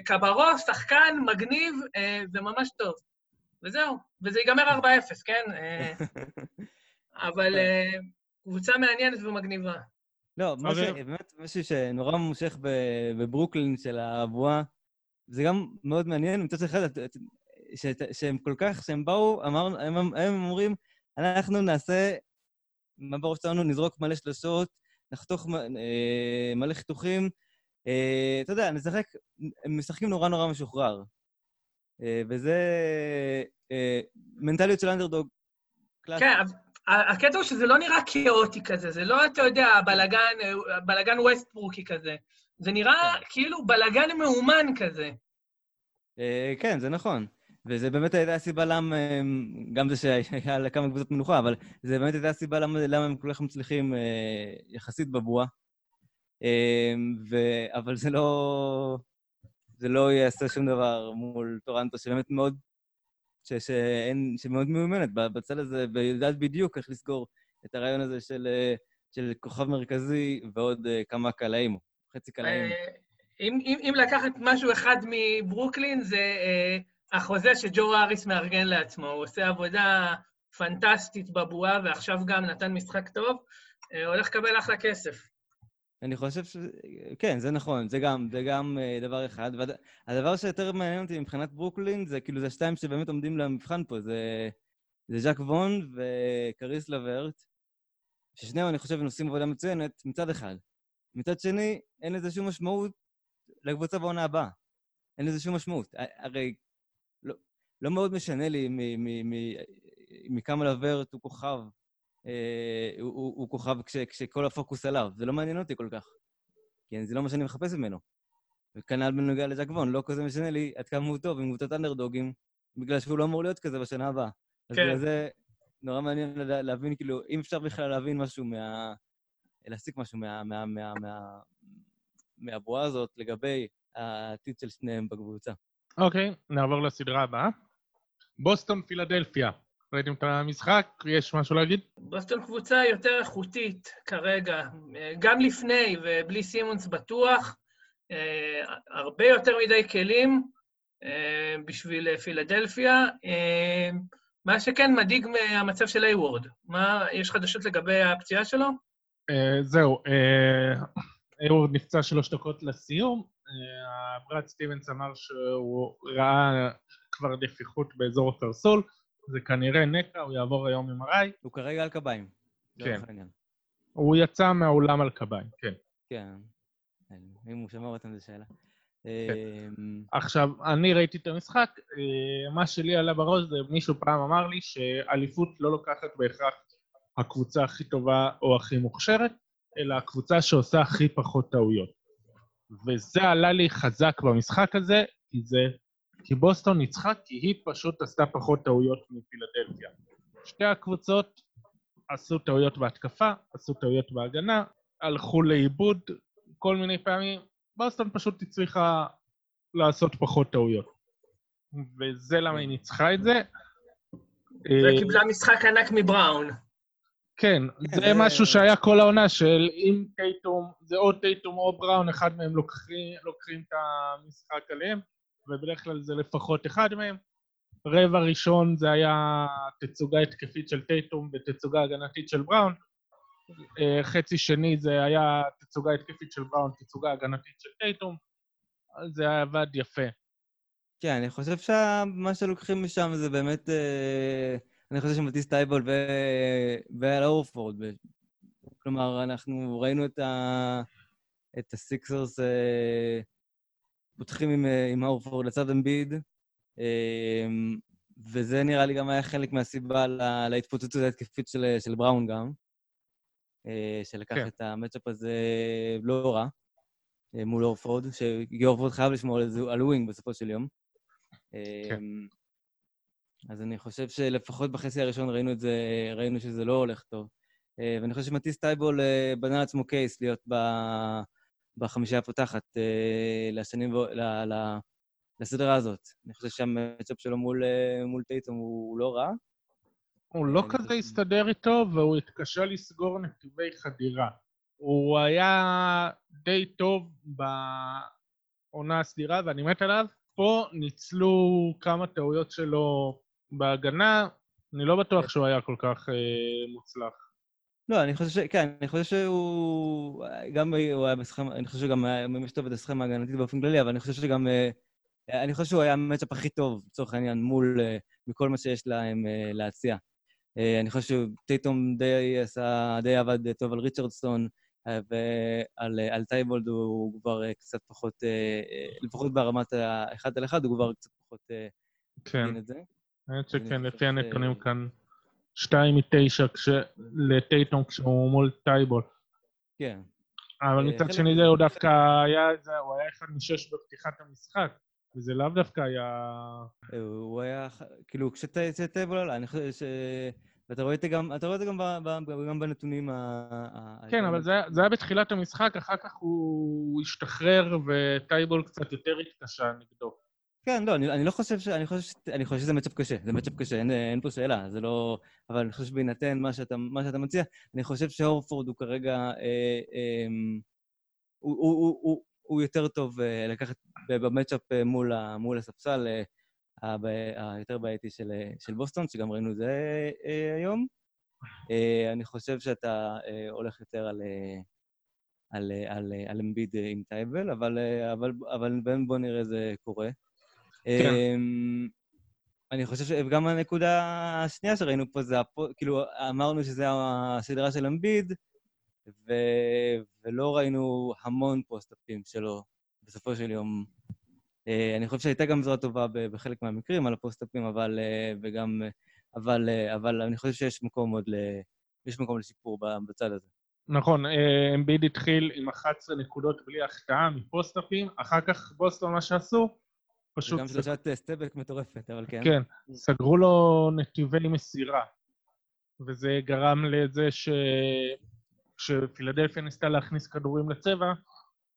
וקברו, שחקן מגניב, אה, זה ממש טוב. וזהו, וזה ייגמר 4-0, כן? אה, אבל אה, קבוצה מעניינת ומגניבה. לא, מה. באמת, משהו שנורא מושך בברוקלין של הבועה, זה גם מאוד מעניין, מצד אחד, שהם כל כך, שהם באו, אמרנו, הם, אומרים, אנחנו נעשה מה בראש שלנו, נזרוק מלא שלשות, נחתוך אה, מלא חיתוכים, אתה יודע, נשחק, הם משחקים נורא נורא משוחרר. אה, וזה אה, מנטליות של אנדרדוג. כן, הקטע הוא שזה לא נראה כאוטי כזה, זה לא, אתה יודע, בלגן, בלגן ווסטברוקי כזה. זה נראה כן. כאילו בלגן מאומן כזה. אה, כן, זה נכון. וזה באמת הייתה הסיבה למה, גם זה שהיה לכמה קבוצות מנוחה, אבל זה באמת הייתה הסיבה למה, למה הם כל כך מצליחים אה, יחסית בבועה. אה, ו... אבל זה לא... זה לא יעשה שום דבר מול טורנטו, שבאמת מאוד... ש... שאין... שמאוד מיומנת בצד הזה, ויודעת בדיוק איך לסגור את הרעיון הזה של, של כוכב מרכזי ועוד אה, כמה קלעים, חצי קלעים. אה, אם, אם, אם לקחת משהו אחד מברוקלין, זה אה, החוזה שג'ו האריס מארגן לעצמו. הוא עושה עבודה פנטסטית בבועה, ועכשיו גם נתן משחק טוב, אה, הולך לקבל אחלה כסף. אני חושב ש... כן, זה נכון, זה גם, זה גם אה, דבר אחד. והדבר שיותר מעניין אותי מבחינת ברוקלין, זה כאילו, זה השתיים שבאמת עומדים למבחן פה, זה, זה ז'אק וון וקריס לברט, ששניהם, אני חושב, עושים עבודה מצוינת מצד אחד. מצד שני, אין לזה שום משמעות לקבוצה בעונה הבאה. אין לזה שום משמעות. הרי לא, לא מאוד משנה לי מכמה לברט הוא כוכב הוא, הוא, הוא כוכב כש, כשכל הפוקוס עליו. זה לא מעניין אותי כל כך, כי זה לא מה שאני מחפש ממנו. וכנ"ל בנוגע לג'ק וון, לא כזה משנה לי עד כמה הוא טוב עם קבוצת אנדרדוגים, בגלל שהוא לא אמור להיות כזה בשנה הבאה. אז כן. בגלל זה נורא מעניין לה- להבין, כאילו, אם אפשר בכלל להבין משהו מה... להסיק משהו מה, מה, מה, מה, מהבועה הזאת לגבי העתיד של שניהם בקבוצה. אוקיי, נעבור לסדרה הבאה. בוסטון פילדלפיה. ראיתם את המשחק? יש משהו להגיד? בוסטון קבוצה יותר איכותית כרגע, גם לפני ובלי סימונס בטוח, אה, הרבה יותר מדי כלים אה, בשביל אה, פילדלפיה. מה שכן מדאיג מהמצב של איי-וורד. מה, יש חדשות לגבי הפציעה שלו? זהו, איוורד נפצע שלוש דקות לסיום. אה, ברד סטיבנס אמר שהוא ראה כבר נפיחות באזור הקרסול. זה כנראה נקע, הוא יעבור היום MRI. הוא כרגע על קביים. כן. הוא יצא מהאולם על קביים, כן. כן. אם הוא שמע אותם זו שאלה. כן. אמ, עכשיו, אני ראיתי את המשחק, אה, מה שלי עלה בראש זה מישהו פעם אמר לי שאליפות לא לוקחת בהכרח הקבוצה הכי טובה או הכי מוכשרת, אלא הקבוצה שעושה הכי פחות טעויות. וזה עלה לי חזק במשחק הזה, כי זה... כי בוסטון ניצחה כי היא פשוט עשתה פחות טעויות מפילדלפיה. שתי הקבוצות עשו טעויות בהתקפה, עשו טעויות בהגנה, הלכו לאיבוד כל מיני פעמים, בוסטון פשוט הצליחה לעשות פחות טעויות. וזה למה היא ניצחה את זה. אה, וקיבלה משחק ענק מבראון. כן, זה זה- משהו שהיה כל העונה של אם טייטום, זה או טייטום או בראון, אחד מהם לוקחים, לוקחים את המשחק עליהם, ובדרך כלל זה לפחות אחד מהם. רבע ראשון זה היה תצוגה התקפית של טייטום ותצוגה הגנתית של בראון. אה, חצי שני זה היה תצוגה התקפית של בראון, תצוגה הגנתית של טייטום. זה עבד יפה. כן, אני חושב שמה שלוקחים משם זה באמת... אה, אני חושב שמטיס טייבול ואל אורפורד. כלומר, אנחנו ראינו את, ה- את הסיקסרס אה, פותחים עם, אה, עם הורפורד לצד אמביד, וזה נראה לי גם היה חלק מהסיבה לה- להתפוצצות ההתקפית של, של בראון גם, אה, שלקח כן. את ה matchup הזה לא רע. אה, מול הורפורד, שהורפורד חייב לשמור על, זה- על wing בסופו של יום. כן. אמ, אז אני חושב שלפחות בחצי הראשון ראינו את זה, ראינו שזה לא הולך טוב. ואני חושב שמטיס טייבול בנה לעצמו קייס להיות ב- בחמישייה הפותחת אה, לשנים, ל- ל- לסדרה הזאת. אני חושב שהמצ'אפ שלו מול, אה, מול טייטום הוא לא רע. הוא לא אני כזה הסתדר איתו, והוא התקשה לסגור נתיבי חדירה. הוא היה די טוב בעונה הסדירה, ואני מת עליו. פה ניצלו כמה טעויות שלו בהגנה, אני לא בטוח שהוא היה כל כך אה, מוצלח. לא, אני חושב ש... כן, אני חושב שהוא... גם הוא היה בסכמה... אני חושב שגם היה ממש טוב את הסכמה ההגנתית באופן כללי, אבל אני חושב שגם... אה, אני חושב שהוא היה ה matchup הכי טוב, לצורך העניין, מול... אה, מכל מה שיש להם אה, להציע. אני חושב שטייטום די עשה... די עבד טוב על ריצ'רדסון, ועל על טייבול הוא כבר קצת פחות... לפחות ברמת האחד על אחד, הוא כבר קצת פחות כן. האמת שכן, לפי הנתונים כאן, שתיים מתשע כש... לטייטום כשהוא מול טייבול. כן. אבל אה, מצד שני זה הוא דווקא היה, זה, הוא היה אחד משש בפתיחת המשחק, וזה לאו דווקא היה... הוא היה, כאילו, כשטייבל עלה, אני חושב ש... ואתה רואה את זה גם, אתה רואה את זה גם, ב, ב, גם בנתונים ה... ה- כן, היותר- אבל זה, זה היה בתחילת המשחק, אחר כך הוא השתחרר וטייבול קצת יותר התקשה נגדו. כן, לא, אני, אני לא חושב ש... אני חושב, ש... אני חושב שזה מצ'אפ קשה, זה מצ'אפ קשה, אין, אין פה שאלה, זה לא... אבל אני חושב שבהינתן מה שאתה, מה שאתה מציע, אני חושב שהורפורד הוא כרגע... אה, אה, הוא, הוא, הוא, הוא, הוא יותר טוב אה, לקחת במצ'אפ אה, מול, מול הספסל אה, הב- היותר בעייתי של, אה, של בוסטון, שגם ראינו את זה אה, היום. אה, אני חושב שאתה אה, הולך יותר על... אה, על, אה, אה, אמביד עם טייבל, אבל בואו נראה איזה קורה. כן. אמ, אני חושב שגם הנקודה השנייה שראינו פה זה, הפו, כאילו, אמרנו שזה הסדרה של אמביד, ו... ולא ראינו המון פוסט-אפים שלו בסופו של יום. אה, אני חושב שהייתה גם זרוע טובה בחלק מהמקרים על הפוסט-אפים, אבל, אה, וגם, אבל, אה, אבל אני חושב שיש מקום עוד ל... יש מקום לשיפור בצד הזה. נכון, אמביד התחיל עם 11 נקודות בלי החטאה מפוסט-אפים, אחר כך בוסטון מה שעשו, פשוט... גם שלושת סטבק מטורפת, אבל כן. כן, סגרו לו נתיבי מסירה, וזה גרם לזה ש... כשפילדלפיה ניסתה להכניס כדורים לצבע,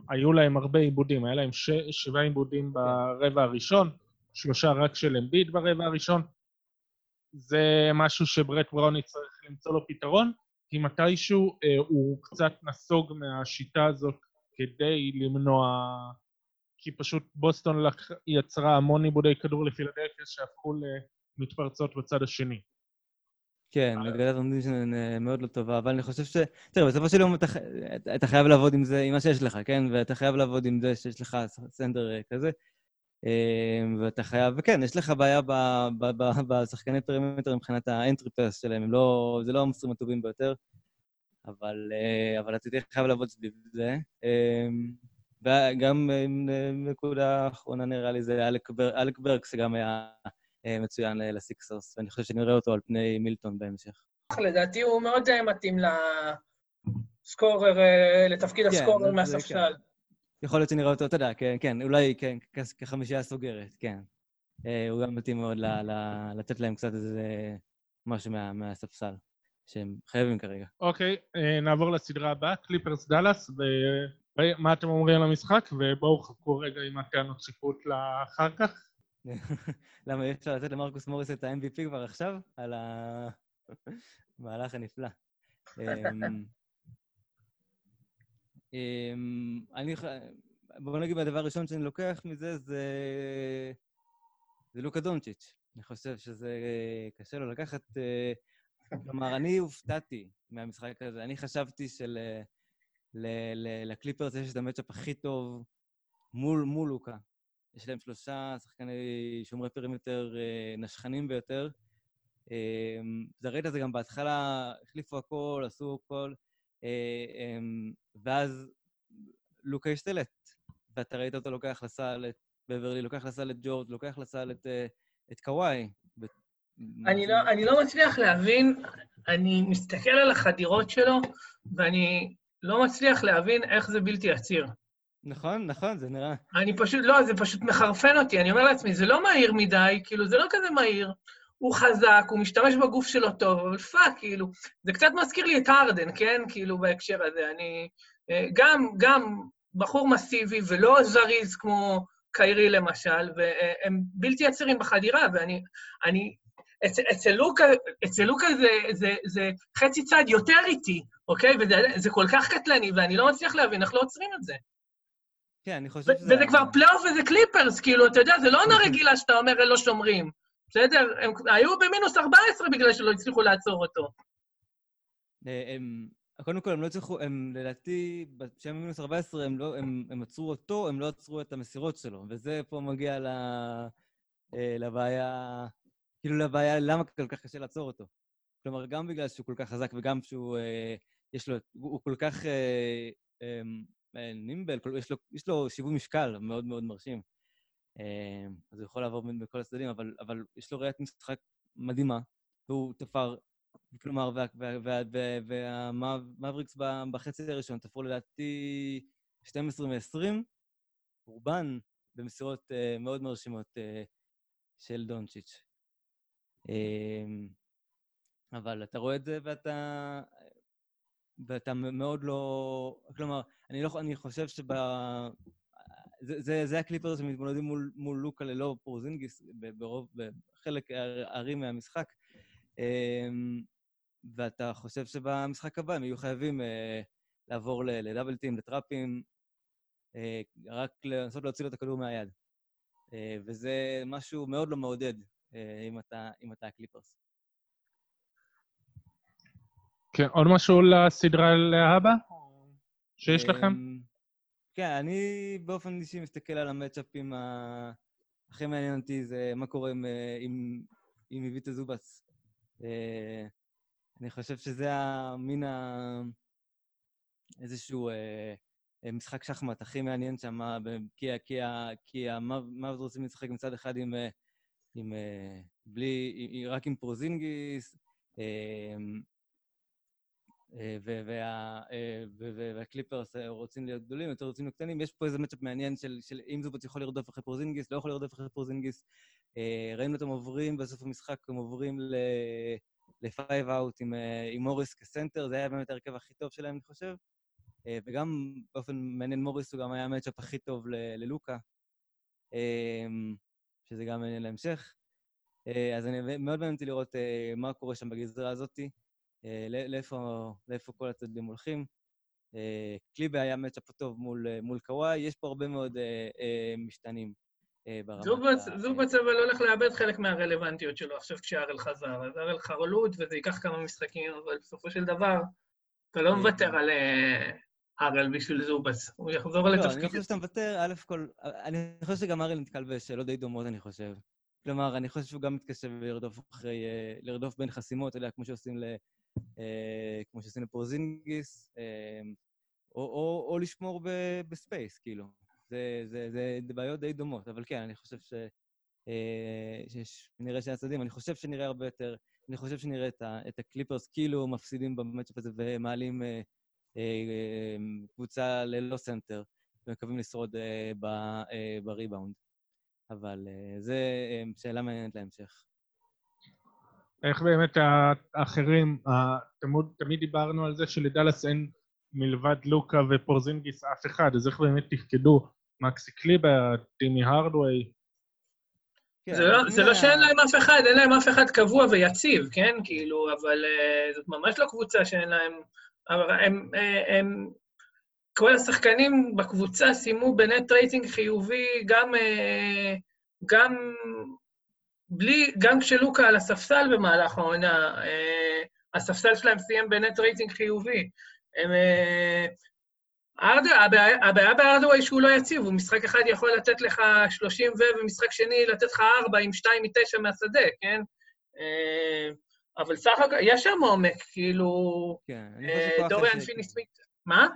היו להם הרבה עיבודים, היה להם ש... שבעה עיבודים ברבע הראשון, שלושה רק של אמביד ברבע הראשון. זה משהו שברט בראון יצטרך למצוא לו פתרון, כי מתישהו אה, הוא קצת נסוג מהשיטה הזאת כדי למנוע... כי פשוט בוסטון. יצרה המון עיבודי כדור לפילדלפיה שהפכו למתפרצות בצד השני. כן, נגדת אונדישן מאוד לא טובה, אבל אני חושב ש... תראה, בסופו של יום אתה, אתה חייב לעבוד עם זה, עם מה שיש לך, כן? ואתה חייב לעבוד עם זה שיש לך סנדר אה, כזה. ואתה חייב, וכן, יש לך בעיה בשחקני perimeter מבחינת ה entry pass שלהם, הם לא, זה לא המוסרים הטובים ביותר, אבל, אה, אבל אתה תהיה חייב לעבוד סביב זה. וגם נקודה אחרונה נראה לי זה אלק, בר, אלק ברקס, שגם היה אה, מצוין לסיקסרס, ואני חושב שנראה אותו על פני מילטון בהמשך. לדעתי הוא מאוד אה, מתאים ל scorer, לתפקיד כן, ה scorer מהספסל. כן. יכול להיות שנראה אותו, אתה יודע, כן, כן, אולי כן, כחמישייה סוגרת, כן. אה, הוא גם מתאים מאוד לתת להם קצת איזה משהו מהספסל, שהם חייבים כרגע. אוקיי, אה, נעבור לסדרה הבאה, קליפרס דאלאס, ומה אתם אומרים על המשחק? ובואו חכו רגע עם הטענות שיפוט לאחר כך. למה אי אפשר לתת למרקוס מוריס את ה-MVP כבר עכשיו? על המהלך הנפלא. אמ, אמ, אני, בוא נגיד, הדבר הראשון שאני לוקח מזה זה, זה לוקה דונצ'יץ'. אני חושב שזה קשה לו לקחת... אה, כלומר, אני הופתעתי מהמשחק הזה. אני חשבתי שלקליפרס יש את המצ'אפ הכי טוב מול, מול לוקה. יש להם שלושה שחקני שומרי פרימטר אה, נשכנים ביותר. אמ, זה ראית את זה גם בהתחלה, החליפו הכל, עשו הכל. אה, אמ, ואז לוקה השתלט, ואתה ראית אותו לוקח לסל את בברלי, לוקח לסל את ג'ורג', לוקח לסל את, אה, את קוואי. אני לא, אני לא מצליח להבין, אני מסתכל על החדירות שלו, ואני לא מצליח להבין איך זה בלתי עציר. נכון, נכון, זה נראה... אני פשוט, לא, זה פשוט מחרפן אותי. אני אומר לעצמי, זה לא מהיר מדי, כאילו, זה לא כזה מהיר. הוא חזק, הוא משתמש בגוף שלו טוב, אבל fuck, כאילו, זה קצת מזכיר לי את הרדן, כן? כאילו, בהקשר הזה. אני... אה, גם, גם בחור מסיבי ולא זריז כמו קיירי למשל, והם בלתי עצירים בחדירה, ואני... אני, אצל, אצל לוקה, אצל לוקה זה, זה, זה חצי צעד יותר איטי, אוקיי? וזה כל כך קטלני, ואני לא מצליח להבין איך לא עוצרים את זה. כן, אני חושב שזה... וזה כבר פלייאוף וזה קליפרס, כאילו, אתה יודע, זה לא עונה רגילה שאתה אומר, הם לא שומרים. בסדר? הם היו במינוס 14 בגלל שלא הצליחו לעצור אותו. אה, הם, קודם כל, הם לא הצליחו, הם לדעתי, כשהם במינוס 14, הם, לא, הם, הם עצרו אותו, הם לא עצרו את המסירות שלו, וזה פה מגיע ל, אה, לבעיה, כאילו לבעיה למה כל כך קשה לעצור אותו. כלומר, גם בגלל שהוא כל כך חזק וגם שהוא, אה, יש לו, הוא, כל כך נימבל, יש לו, יש לו שיווי משקל מאוד מאוד מרשים. אמ, אז הוא יכול לעבור בכל הצדדים, אבל, אבל יש לו ראיית משחק מדהימה, והוא תפר, כלומר, והמבריקס בחצי הראשון תפרו לדעתי 12 מ-20, רובן במסירות uh, מאוד מרשימות uh, של דונצ'יץ'. Um, אבל אתה רואה את זה ואתה, ואתה מאוד לא... כלומר, אני, לא, אני חושב שב... זה, זה, זה הקליפרס שמתמודדים מול, מול לוקה ללא פורזינגיס ברוב, בחלק הארי מהמשחק. אמ, ואתה חושב שבמשחק הבא הם יהיו חייבים אה, לעבור ל double teams, לטראפים, אה, רק לנסות להוציא לו את הכדור מהיד. אה, וזה משהו מאוד לא מעודד אם אתה, אם אתה הקליפרס. כן, עוד משהו לסדרה להבא שיש לכם? אמ, כן, אני באופן אישי מסתכל על המצ'אפים ה... הכי מעניין אותי זה מה קורה עם, אה, עם, עם איביטה זובס. אה, אני חושב שזה המין ה... איזשהו אה, משחק שחמט הכי מעניין שם, כי, כי, כי המאבס רוצים לשחק מצד אחד עם, עם בלי, רק עם פורזינגיס, והקליפרס רוצים להיות גדולים, יותר רוצים להיות קטנים. יש פה איזה matchup מעניין של, של אם זובאץ יכול לרדוף אחרי פורזינגיס, לא יכול לרדוף אחרי פורזינגיס. ראינו אותם עוברים בסוף המשחק, הם עוברים ל-five out עם, עם מוריס כסנטר, זה היה באמת ההרכב הכי טוב שלהם, אני חושב. וגם באופן מעניין, מוריס הוא גם היה ה matchup הכי טוב ללוקה, שזה גם מעניין להמשך. אז אני מאוד מעניין אותי לראות מה קורה שם בגזרה הזאתי. אה, לאיפה, לאיפה כל הצדדים הולכים. אה, קליבה היה מצ'אפ טוב מול, אה, מול קוואי, יש פה הרבה מאוד משתנים ברמה. זובץ אבל הולך לאבד חלק מהרלוונטיות שלו עכשיו כשארל חזר. אז ארל חרלוד וזה ייקח כמה משחקים, אבל בסופו של דבר אתה לא מוותר על ארל בשביל זובץ, הוא יחזור לתפקיד. לא, אני חושב שאתה מוותר, א' כל, אני חושב שגם הארל נתקל בשאלות די דומות, אני חושב. כלומר, אני חושב שהוא גם מתקשה לרדוף אחרי, לרדוף בין חסימות, אתה יודע, כמו שעושים אה, כמו שעשינו פורזינגיס, אה, או, או, או לשמור ב, ב space, כאילו. זה, זה, זה, זה בעיות די דומות, אבל כן, אני חושב ש... אה, שיש, נראה שני הצדדים, אני חושב שנראה הרבה יותר, אני חושב שנראה את, ה, את הקליפרס כאילו מפסידים ב matchup הזה ומעלים אה, אה, קבוצה ללא סנטר, ומקווים לשרוד אה, ב, אה, בריבאונד. אבל אה, זו אה, שאלה מעניינת להמשך. איך באמת האחרים, תמיד, תמיד דיברנו על זה שלדאלאס אין מלבד לוקה ופורזינגיס אף אחד, אז איך באמת תפקדו מקסי קליבה, טימי הרדווי? כן, זה לא, זה לא שאין להם אף אחד, אין להם אף אחד קבוע ויציב, כן? כאילו, אבל אה, זאת ממש לא קבוצה שאין להם... אבל הם, הם, אה, הם... כל השחקנים בקבוצה סיימו ב net rating חיובי, גם, אה, גם בלי, גם כשלוקה על הספסל במהלך העונה, אה, הספסל שלהם סיים ב net rating חיובי. הם... אה, הארד, הבעיה, הבעיה בהארדווי שהוא לא יציב, הוא משחק אחד יכול לתת לך 30 ו, ומשחק שני לתת לך 4 עם 2 מ-9 מהשדה, כן? אה, אבל סך הכל, יש שם עומק, כאילו... כן, אני חושב אה, דוריאן פיני סמית... מה?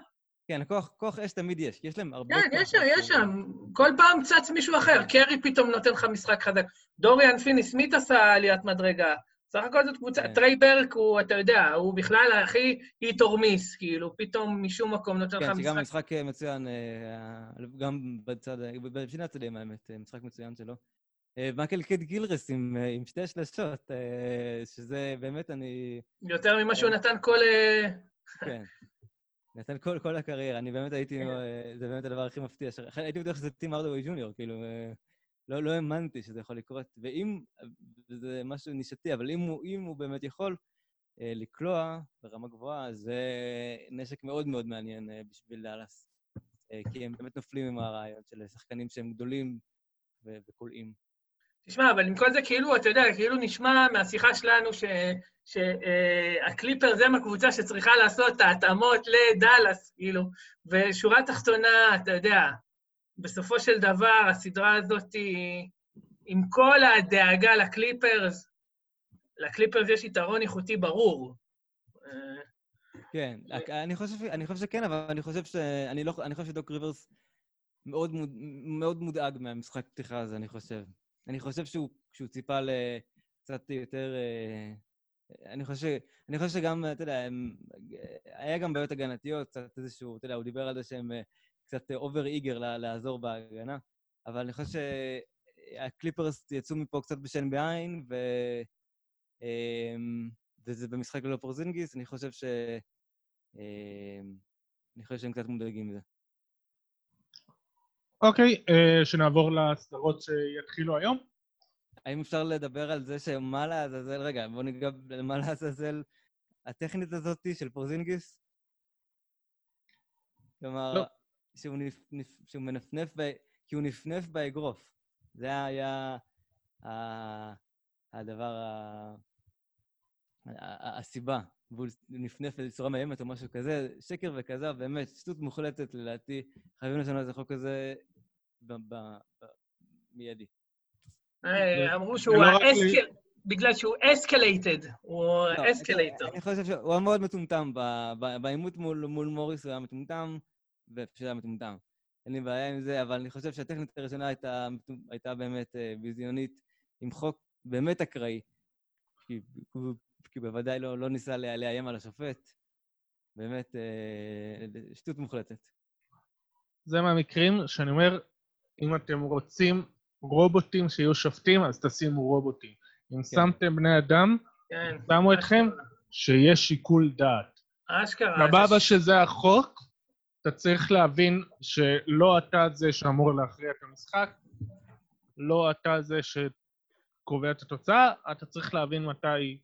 כן, כוח, כוח אש תמיד יש, יש להם הרבה... כן, יש שם, יש שם. כל פעם צץ מישהו אחר, קרי פתאום נותן לך משחק חזק. דוריאן פיני סמית עשה עליית מדרגה. סך הכל זאת קבוצה, כן. טריי ברק הוא, אתה יודע, הוא בכלל הכי hit or miss, כאילו, פתאום משום מקום נותן לך משחק. כן, שגם משחק אה, מצוין, אה, גם בצד, בשני הצדדים האמת, אה, משחק מצוין שלו. מייקל קיד גילרס עם, עם שתי שלשות, שזה באמת, אני... יותר ממה שהוא נתן כל... כן. נתן כל, כל הקריירה, אני באמת הייתי. זה באמת הדבר הכי מפתיע. הייתי בטוח שזה טים ארדווי ג'וניור, כאילו, לא, לא האמנתי שזה יכול לקרות. ואם, זה משהו נישתי, אבל אם הוא, אם הוא באמת יכול אה, לקלוע ברמה גבוהה, זה נשק מאוד מאוד מעניין אה, בשביל דאלאס. אה, כי הם באמת נופלים עם הרעיון של שחקנים שהם גדולים וקולעים. תשמע, אבל עם כל זה, כאילו, אתה יודע, כאילו נשמע מהשיחה שלנו שהקליפר זה מהקבוצה שצריכה לעשות את ההתאמות לדאלאס, כאילו, ושורה תחתונה, אתה יודע, בסופו של דבר, הסדרה הזאת, עם כל הדאגה לקליפרס, לקליפרס יש יתרון איכותי ברור. כן, אני חושב, אני חושב שכן, אבל אני חושב ש... אני, לא, אני חושב שדוק ריברס מאוד, מוד, מאוד מודאג מהמשחק פתיחה הזה, אני חושב. אני חושב שהוא, שהוא ציפה לקצת יותר... אה, אני חושב, אני חושב שגם, אתה יודע, היה גם בעיות הגנתיות, קצת איזשהו, אתה יודע, הוא דיבר על זה שהם אה, קצת over eager לעזור בהגנה, אבל אני חושב שהקליפרס יצאו מפה קצת בשן ועין, ו... אמ, וזה במשחק ללא פורזינגיס, אני חושב ש... אמ, אני חושב שהם קצת מודאגים מזה. אוקיי, אה, שנעבור לסדרות שיתחילו היום. האם אפשר לדבר על זה שמה לעזאזל, רגע, בואו ניגע במה לעזאזל הטכנית הזאת של פורזינגיס? כלומר, לא. שהוא, נפ, נפ, שהוא מנפנף, ב, כי הוא נפנף באגרוף. זה היה ה, הדבר, ה, ה, הסיבה. והוא נפנף בצורה מאיימת או משהו כזה, שקר וכזב, באמת, שטות מוחלטת לדעתי. חייבים לשנות את החוק הזה במיידי. אה, אמרו שהוא לא ה escal... בגלל שהוא escalated, הוא escalator. אני חושב שהוא היה מאוד מטומטם, בעימות מול מוריס הוא היה מטומטם, ופשוט היה מטומטם. אין לי בעיה עם זה, אבל אני חושב שהטכנית הראשונה הייתה, הייתה באמת אה, ביזיונית, עם חוק באמת אקראי, כי, בוודאי לא, לא ניסה לאיים על השופט. באמת, אה, שטות מוחלטת. זה מהמקרים שאני אומר, אם אתם רוצים רובוטים שיהיו שופטים, אז תשימו רובוטים. אם כן. שמתם בני אדם, כן. שמו אתכם, שיש שיקול דעת. אשכרה. סבבה ש- שזה החוק, אתה צריך להבין שלא אתה זה שאמור להכריע את המשחק, לא אתה זה שקובע את התוצאה, אתה צריך להבין מתי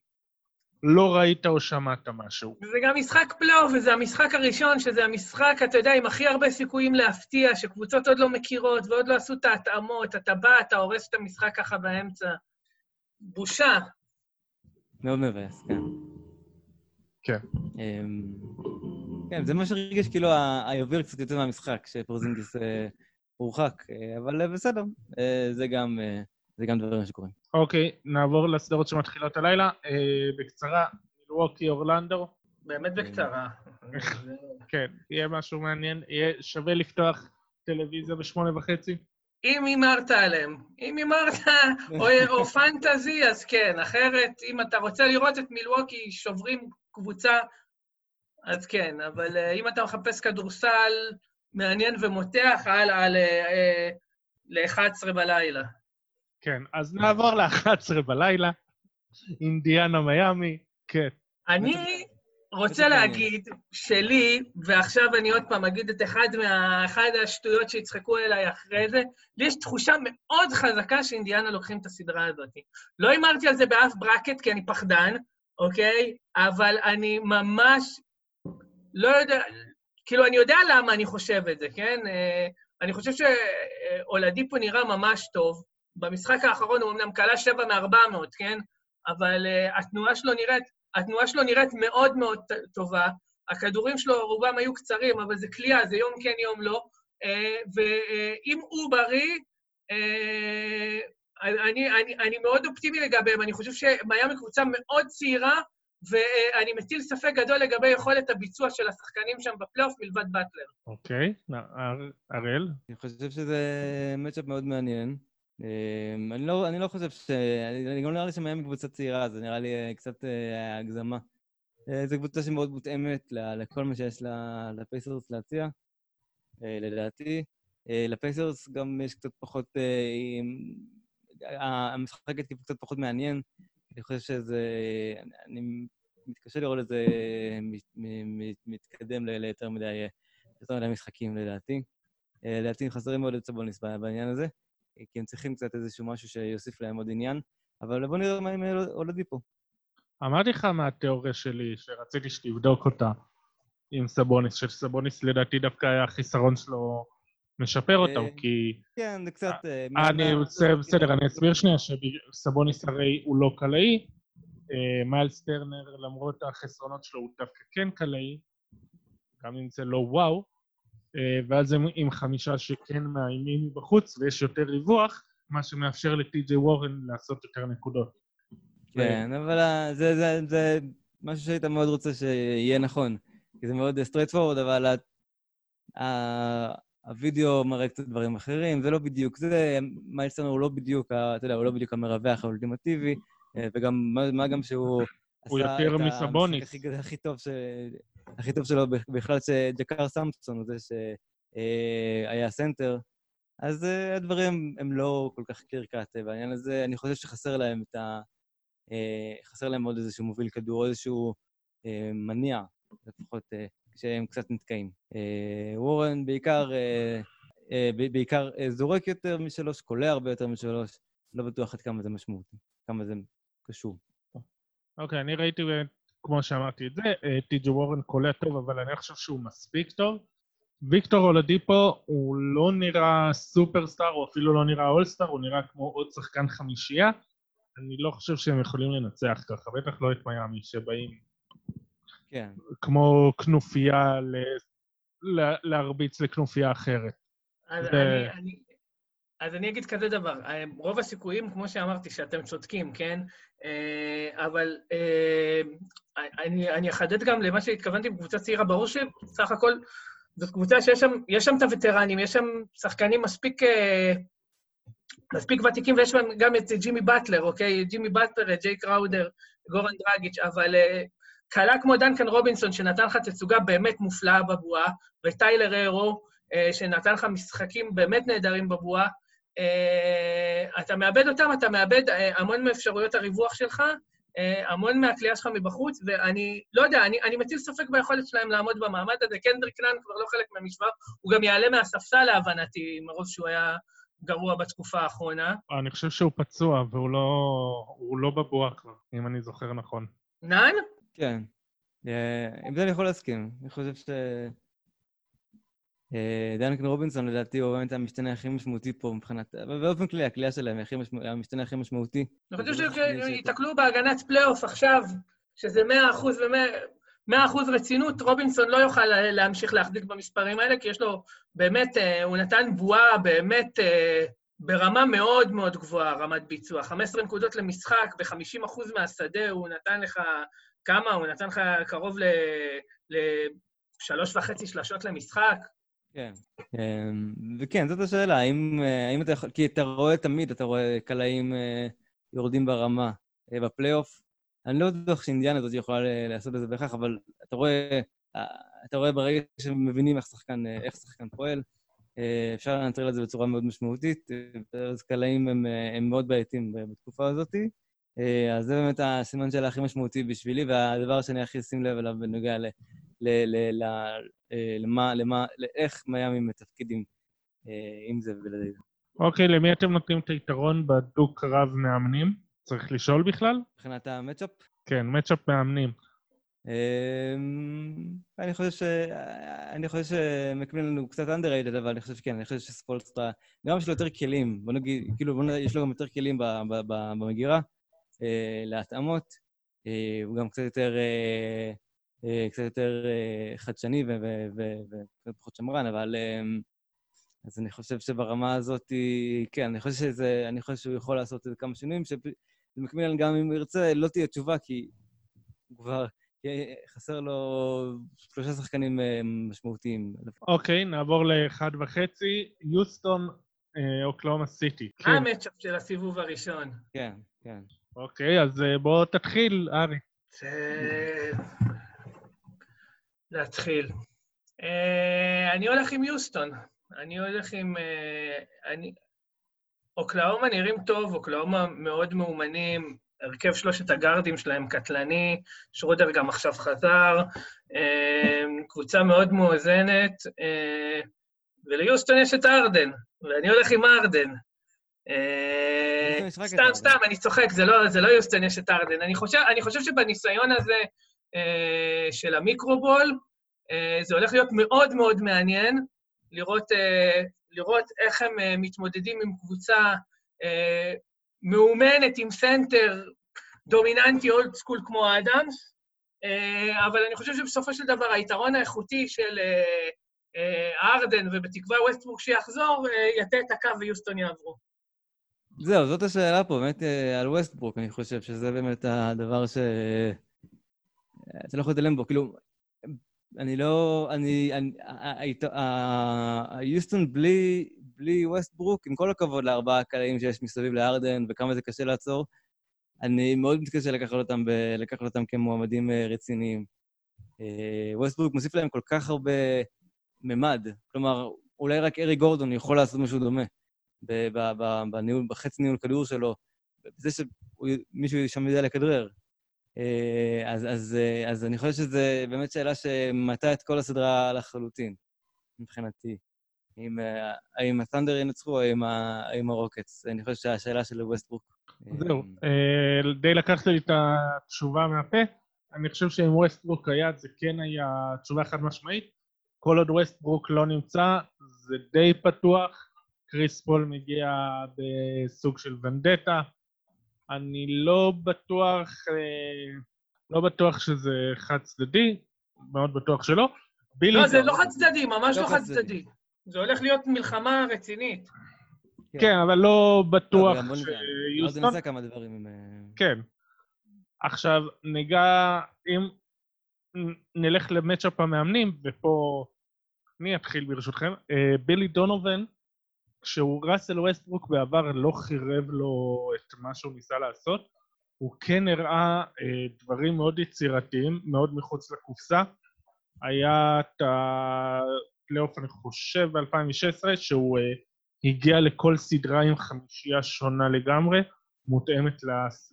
לא ראית או שמעת משהו. זה גם משחק פלייאוף, וזה המשחק הראשון, שזה המשחק, אתה יודע, עם הכי הרבה סיכויים להפתיע, שקבוצות עוד לא מכירות ועוד לא עשו את ההתאמות, אתה בא, אתה הורס את המשחק ככה באמצע. בושה. מאוד מבאס, כן. כן. אמ, כן, זה מה שהרגיש כאילו ה- היוביל קצת יותר מהמשחק, שפורזינגיס אה, הורחק, אה, אבל אה, בסדר, זה גם זה גם דברים שקורים. אוקיי, נעבור לסדרות שמתחילות הלילה. אה, בקצרה, מילווקי אורלנדו. באמת בקצרה. כן, יהיה משהו מעניין. יהיה שווה לפתוח טלוויזיה בשמונה וחצי. אם הימרת עליהם, אם הימרת, או, או פנטזי, אז כן, אחרת, אם אתה רוצה לראות את מילווקי שוברים קבוצה, אז כן, אבל אה, אם אתה מחפש כדורסל מעניין ומותח, הלאה ל-11 בלילה. כן, אז נעבור ל-11 בלילה. אינדיאנה מיאמי, כן. אני רוצה. להגיד שלי, ועכשיו אני עוד פעם אגיד את אחד, מה, אחד השטויות שיצחקו אליי אחרי זה, לי יש תחושה מאוד חזקה שאינדיאנה לוקחים את הסדרה הזאת. לא הימרתי על זה באף ברקט כי אני פחדן, אוקיי? אבל אני ממש לא יודע, כאילו, אני יודע למה אני חושב את זה, כן? אה, אני חושב שאולדיפו נראה ממש טוב. במשחק האחרון הוא אמנם כלה שבע מ-400, כן? אבל uh, התנועה שלו נראית, התנועה שלו נראית מאוד מאוד טובה. הכדורים שלו, רובם היו קצרים, אבל זה כליאה, זה יום כן, יום לא. Uh, ואם הוא בריא, uh, אני, אני, אני מאוד אופטימי לגביהם. אני חושב שמיאמי קבוצה מאוד צעירה, ואני מטיל ספק גדול לגבי יכולת הביצוע של השחקנים שם בפלייאוף מלבד באטלר. אוקיי, הר- הראל? אני חושב שזה מצ'אפ מאוד מעניין. אמ, אני לא, אני לא חושב ש... אני גם לא נראה לי שמיאמי קבוצה צעירה, זה נראה לי אה, קצת אה, הגזמה. אה, זו קבוצה שמאוד מותאמת לכל מה שיש לפייסרס להציע, לדעתי. לפייסרס גם יש קצת פחות... המשחק התקף קצת פחות מעניין. אני חושב שזה... אני מתקשה לראות את זה מתקדם ליותר מדי יותר מדי משחקים, לדעתי. לדעתי חסרים מאוד את סבוניס בעניין הזה, כי הם צריכים קצת איזשהו משהו שיוסיף להם עוד עניין, אבל בואו נראה מה עם אולדיפו. אמרתי לך מהתיאוריה שלי, שרציתי שתבדוק אותה עם סבוניס, שסבוניס לדעתי דווקא היה החיסרון שלו משפר אה, כי... כן, זה קצת... אה, אני, מה- בסדר, אני אסביר שנייה שסבוניס הרי הוא לא קלעי, אה, מיילס טרנר למרות החסרונות שלו הוא דווקא כן קלעי, גם אם זה לא וואו, אה, ואז הם עם חמישה שכן מאיימים מבחוץ ויש יותר ריווח, מה שמאפשר לטי.ג'יי וורן לעשות יותר נקודות. כן, אבל אה, זה, זה, זה משהו שהיית מאוד רוצה שיהיה נכון, כי זה מאוד straightforward, אבל ה- הווידאו מראה קצת דברים אחרים, זה לא בדיוק זה, מיילס טרנר הוא לא בדיוק, אתה יודע, הוא לא בדיוק המרווח האולטימטיבי, אה, וגם, מה, גם שהוא... הוא יותר מסבוניס. הכי, הכי, טוב ש... הכי טוב שלו בכלל שג'קאר סמפסון הוא זה שהיה סנטר. אז אה, הדברים הם לא כל כך קאט בעניין הזה. אני חושב שחסר להם את ה... אה, חסר להם עוד איזשהו מוביל כדור, איזשהו אה, מניע, לפחות אה, כשהם קצת נתקעים. אה, וורן בעיקר, אה, אה, בעיקר אה, זורק יותר משלוש, קולע הרבה יותר משלוש. לא בטוח עד כמה זה משמעותי, כמה זה קשור. אוקיי, אני ראיתי, אה, כמו שאמרתי את זה, אה, טי.ג'י וורן קולע טוב, אבל אני חושב שהוא מספיק טוב. ויקטור אולדיפו הוא לא נראה סופרסטאר, הוא אפילו לא נראה אולסטאר, הוא נראה כמו עוד שחקן חמישייה. אני לא חושב שהם יכולים לנצח ככה, בטח לא את מיאמי, שבאים כן. כמו כנופיה ל... ל... להרביץ לכנופיה אחרת. אז, אני, אני, אז אני אגיד כזה דבר, אה, רוב הסיכויים, כמו שאמרתי, שאתם צודקים, כן? אה, אבל אה, אני, אני אחדד גם למה שהתכוונתי בקבוצה צעירה, ברור שסך הכל זאת קבוצה שיש שם, יש שם את הווטרנים, יש שם שחקנים מספיק, מספיק ותיקים, ויש שם גם את ג'ימי באטלר, אוקיי? ג'ימי באטלר, ג'יי קראודר, גורן דרגיץ', אבל קלה כמו דנקן רובינסון, שנתן לך תצוגה באמת מופלאה בבועה, וטיילר אירו, שנתן לך משחקים באמת נהדרים בבועה, אתה מאבד אותם, אתה מאבד אה, המון מאפשרויות הריווח שלך, אה, המון מהכלייה שלך מבחוץ, ואני לא יודע, אני, אני מטיל ספק ביכולת שלהם לעמוד במעמד הזה. קנדריק לן כבר לא חלק מהמשוואה, הוא גם יעלה מהספסל להבנתי, מרוב שהוא היה גרוע בתקופה האחרונה. אני חושב שהוא פצוע, והוא לא, הוא לא בבועה כבר, אם אני זוכר נכון. נאן? כן. אה, עם זה אני יכול להסכים. אני חושב ש... אה, דנקן רובינסון לדעתי הוא באמת המשתנה הכי משמעותי פה מבחינת... באופן כללי, הכלייה שלהם היא המשתנה הכי משמעותי. אני חושב שייתקלו בהגנת פלייאוף עכשיו, שזה 100 אחוז ו-100 אחוז רצינות, רובינסון לא יוכל להמשיך להחזיק במספרים האלה, כי יש לו באמת, אה, הוא נתן בועה באמת אה, ברמה מאוד מאוד גבוהה, רמת ביצוע. 15 נקודות למשחק, ב-50 אחוז מהשדה הוא נתן לך כמה? הוא נתן לך קרוב לשלוש וחצי שלשות למשחק. כן. אמ, וכן, זאת השאלה, האם, אה, האם אתה יכול... כי אתה רואה תמיד, אתה רואה קלעים אה, יורדים ברמה אה, בפלייאוף. אני לא בטוח שאינדיאנה הזאת יכולה לעשות את זה בהכרח, אבל אתה רואה, אתה רואה ברגע שמבינים איך שחקן, איך שחקן פועל, אפשר לנטרל את זה בצורה מאוד משמעותית, אז קלעים הם, הם מאוד בעייתיים בתקופה הזאת. אז זה באמת הסימן שלה הכי משמעותי בשבילי, והדבר שאני הכי אשים לב אליו בנוגע למה, למה, לאיך מיאמי מתפקידים אה, עם זה ובלעדי זה. אוקיי, למי אתם נותנים את היתרון בדו-קרב מאמנים? צריך לשאול בכלל? מבחינת המצ'אפ? כן, מצ'אפ מאמנים. אמ, אני חושב ש... אני חושב שמקמילן הוא קצת underrated, אבל אני חושב שכן, אני חושב שספולסטרה, גם יש לו יותר כלים, בוא נגיד, כאילו, בוא נגיד, יש לו גם יותר כלים במגירה, אה, להתאמות. הוא גם קצת יותר אה, קצת יותר אה, חדשני ופחות שמרן, אבל... אמ, אז אני חושב שברמה הזאת, כן, אני חושב, שזה, אני חושב שהוא יכול לעשות איזה כמה שינויים, שבמקביל גם אם הוא ירצה, לא תהיה תשובה, כי הוא כבר... חסר לו שלושה שחקנים אה, משמעותיים. אוקיי, okay, נעבור לאחד וחצי. יוסטון, אוקלאומה סיטי. מה המצ'אפ של הסיבוב הראשון? כן, כן. אוקיי, אז בוא תתחיל, ארי. להתחיל. Uh, אני הולך עם יוסטון. אני הולך עם... Uh, אני... אוקלאומה נראים טוב, אוקלאומה מאוד מאומנים, הרכב שלושת הגארדים שלהם קטלני, שרודר גם עכשיו חזר, uh, קבוצה מאוד מאוזנת, uh, וליוסטון יש את ארדן, ואני הולך עם ארדן. סתם, סתם, אני צוחק, זה לא, זה לא יוסטון יש את ארדן. אני חושב, שבניסיון הזה, של ה micro-ball. אה, זה הולך להיות מאוד מאוד מעניין לראות, אה, לראות איך הם מתמודדים עם קבוצה מאומנת, עם סנטר דומיננטי old school כמו האדאמס, אבל אני חושב שבסופו של דבר היתרון האיכותי של ארדן, ובתקווה ווסטברוק שיחזור, יטה את הקו ויוסטון יעברו. זהו, זאת השאלה פה, באמת על ווסטברוק, אני חושב שזה באמת הדבר ש... אתה לא יכול להתעלם בו, כאילו, אני לא... אני... היוסטון בלי, בלי ווסטברוק, עם כל הכבוד לארבעה קלעים שיש מסביב לארדן וכמה זה קשה לעצור, אני מאוד מתקשה לקחת אותם, ב, לקחת אותם כמועמדים אה, רציניים. אה, ווסטברוק מוסיף להם כל כך הרבה ממד. כלומר, אולי רק ארי גורדון יכול לעשות משהו דומה בניהול, בחצי ניהול כדור שלו, בזה שמישהו שם יודע לכדרר. אה, אז, אז, אה, אז אני חושב שזו באמת שאלה שמטה את כל הסדרה לחלוטין, מבחינתי. אם, אה, האם הסנדר ינצחו או עם הרוקטס. אני חושב שהשאלה של ווסטברוק. זהו, די לקחת לי את התשובה מהפה. אני חושב שאם ווסטברוק היה, זה כן היה תשובה חד משמעית. כל עוד ווסטברוק לא נמצא, זה די פתוח. קריס פול מגיע בסוג של ונדטה. אני לא בטוח, אה, לא בטוח שזה חד צדדי, מאוד בטוח שלא. לא, זה לא חד צדדי, ממש לא, לא חד צדדי. זה הולך להיות מלחמה רצינית. כן, כן אבל לא בטוח שיוסטון... עוד נעשה כמה דברים. כן. עכשיו, ניגע, אם נלך למצ'אפ המאמנים, ופה אני אתחיל ברשותכם, אה, בילי דונובן כשהוא ראסל ווסטברוק בעבר לא חירב לו את מה שהוא ניסה לעשות, הוא כן הראה אה, דברים מאוד יצירתיים, מאוד מחוץ לקופסה. היה את הפלייאוף, אני חושב, ב-2016, שהוא אה, הגיע לכל סדרה עם חמישייה שונה לגמרי, מותאמת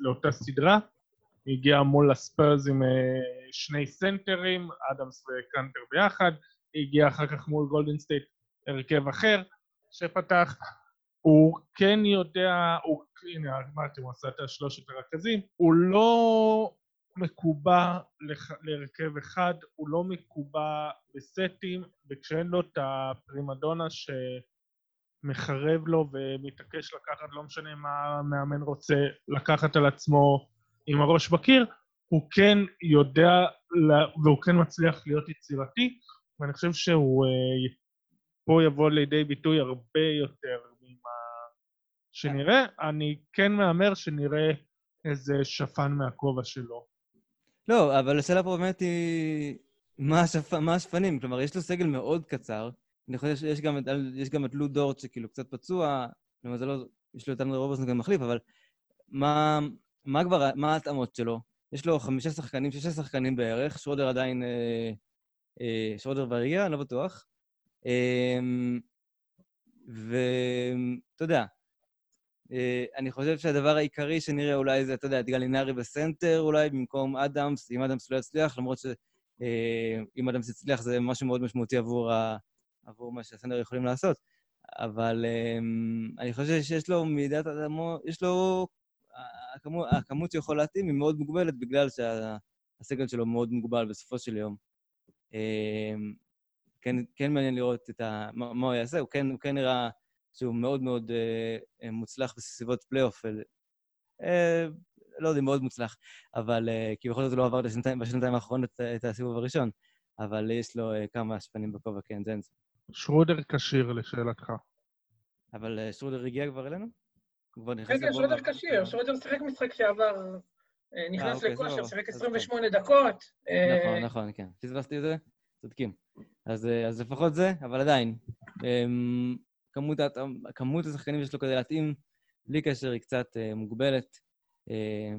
לאותה סדרה. הגיע מול הספיירס עם אה, שני סנטרים, אדמס וקנטר ביחד, הגיע אחר כך מול גולדן סטייט הרכב אחר שפתח. הוא כן יודע, הוא, הנה אמרתי, הוא עשה את השלושת הרכזים, הוא לא מקובע להרכב אחד, הוא לא מקובע בסטים, וכשאין לו את הפרימדונה שמחרב לו ומתעקש לקחת, לא משנה מה המאמן רוצה לקחת על עצמו עם הראש בקיר, הוא כן יודע והוא כן מצליח להיות יצירתי, ואני חושב שהוא אה, פה יבוא לידי ביטוי הרבה יותר ממה שנראה. אני כן מהמר שנראה איזה שפן מהכובע שלו. לא, אבל השאלה פה באמת היא... מה, השפ... מה השפנים? כלומר, יש לו סגל מאוד קצר. אני חושב שיש גם, יש גם את לו דורט שכאילו קצת פצוע, זה לא... יש לו את אנדרי רוברסון גם מחליף, אבל מה, מה כבר, מה ההתאמות שלו? יש לו חמישה שחקנים, שישה שחקנים בערך, שרודר עדיין... אה, אה, שרודר והגיע, אני לא בטוח. אה, ואתה יודע, אה, אני חושב שהדבר העיקרי שנראה אולי זה, אתה יודע, את גלינרי בסנטר אולי, במקום אדמס, אם אדמס לא יצליח, למרות שאם אדמס יצליח זה משהו מאוד משמעותי עבור, ה... עבור מה שהסנטר יכולים לעשות. אבל אני חושב שיש לו מידת אדמו, יש לו... הכמות, הכמות שיכול להתאים היא מאוד מוגבלת בגלל שהסגל שלו מאוד מוגבל בסופו של יום. כן, כן מעניין לראות את ה, מה, מה הוא יעשה, הוא כן, הוא כן נראה שהוא מאוד מאוד אה, מוצלח בסביבות פלייאוף. אה, לא יודע, מאוד מוצלח, אבל אה, כי בכל זאת הוא לא עבר בשנתיים, בשנתיים האחרונות את, את הסיבוב הראשון, אבל יש לו אה, כמה שפנים בכובע, כן, ספק. שרודר כשיר, לשאלתך. אבל אה, שרודר הגיע כבר אלינו? הוא כבר נכנס... כן, כן, שרודר כשיר, שרודר שיחק משחק שעבר, אה, נכנס אוקיי, לכושר, שיחק 28 דקות. אה, נכון, נכון, כן. פספסתי את זה? צודקים. אז, אז לפחות זה, אבל עדיין. אמ, כמות, כמות השחקנים שיש לו כדי להתאים, בלי קשר, היא קצת אה, מוגבלת. אה,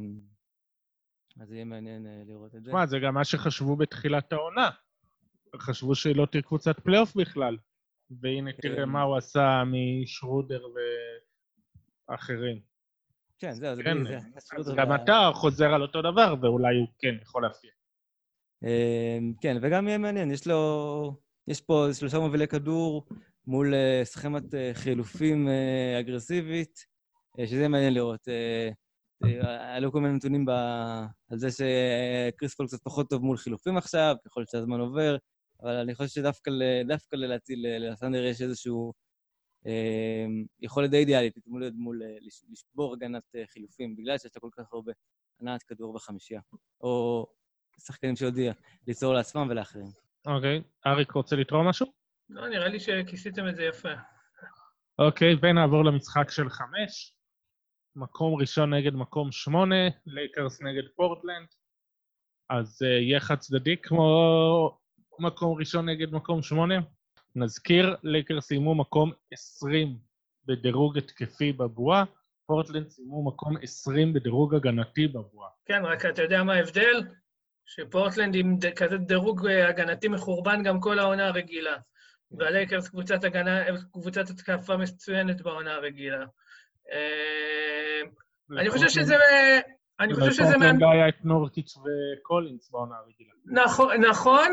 אז יהיה מעניין אה, לראות את זה. תשמע, זה גם מה שחשבו בתחילת העונה. חשבו שהיא לא תהיה קבוצת פלייאוף בכלל. והנה, כן. תראה מה הוא עשה משרודר ואחרים. כן, זהו, זה... כן, זה גם אתה חוזר על אותו דבר, ואולי הוא כן יכול להפתיע. כן, וגם יהיה מעניין, יש לו... יש פה שלושה מובילי כדור, מול אה, סכמת אה, חילופים אה, אגרסיבית, שזה מעניין לראות. עלו כל מיני נתונים על זה שקריס פול קצת פחות טוב מול חילופים עכשיו, ככל שהזמן עובר, אבל אני חושב שדווקא להציל, לסנדר יש איזשהו יכולת די אידיאלית להתמודד מול, לשבור הגנת חילופים, בגלל שיש לה כל כך הרבה הנעת כדור בחמישייה, או שחקנים שיודע ליצור לעצמם ולאחרים. אוקיי. אריק רוצה לתרום משהו? לא, נראה לי שכיסיתם את זה יפה. אוקיי, ונעבור למשחק של חמש. מקום ראשון נגד מקום שמונה, לייקרס נגד פורטלנד. אז אה, יהיה חד צדדי כמו מקום ראשון נגד מקום שמונה. נזכיר, לייקרס סיימו מקום 20 בדירוג התקפי בבועה, פורטלנד סיימו מקום 20 בדירוג הגנתי בבועה. כן, רק אתה יודע מה ההבדל? שפורטלנד עם כזה דירוג אה, הגנתי מחורבן גם כל העונה הרגילה. והלייקרס קבוצת הגנה, קבוצת התקפה מצוינת בעונה הרגילה. אה, אני חושב שזה... אני חושב שזה... בפורטלנד היה את נורקיץ' וקולינס בעונה הרגילה. נכון, נכון.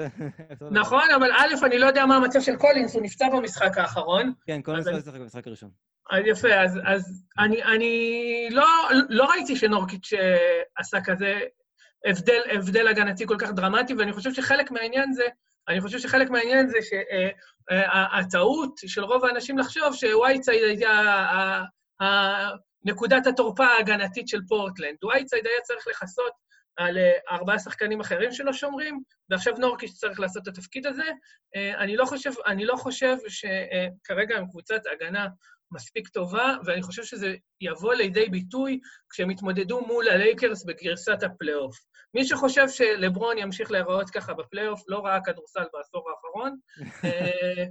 נכון, אבל א', אני לא יודע מה המצב של קולינס, הוא נפצע במשחק האחרון. כן, קולינס לא ישחק במשחק הראשון. אז יפה, אז אני לא, לא ראיתי שנורקיץ' אה, עשה כזה הבדל הגנתי כל כך דרמטי, ואני חושב שחלק מהעניין זה אני חושב שחלק מהעניין זה שהטעות של רוב האנשים לחשוב שווייטסייד הייתה נקודת התורפה ההגנתית של פורטלנד. וייטסייד היה צריך לכסות על אה, ארבעה שחקנים אחרים שלא שומרים, ועכשיו נורקיץ' צריך לעשות את התפקיד הזה. אה, אני לא חושב, אני לא חושב שכרגע הם קבוצת הגנה מספיק טובה, ואני חושב שזה יבוא לידי ביטוי כשהם יתמודדו מול הלייקרס בגרסת הפלייאוף. מי שחושב שלברון ימשיך להיראות ככה בפלייאוף, לא ראה כדורסל בעשור האחרון. אה,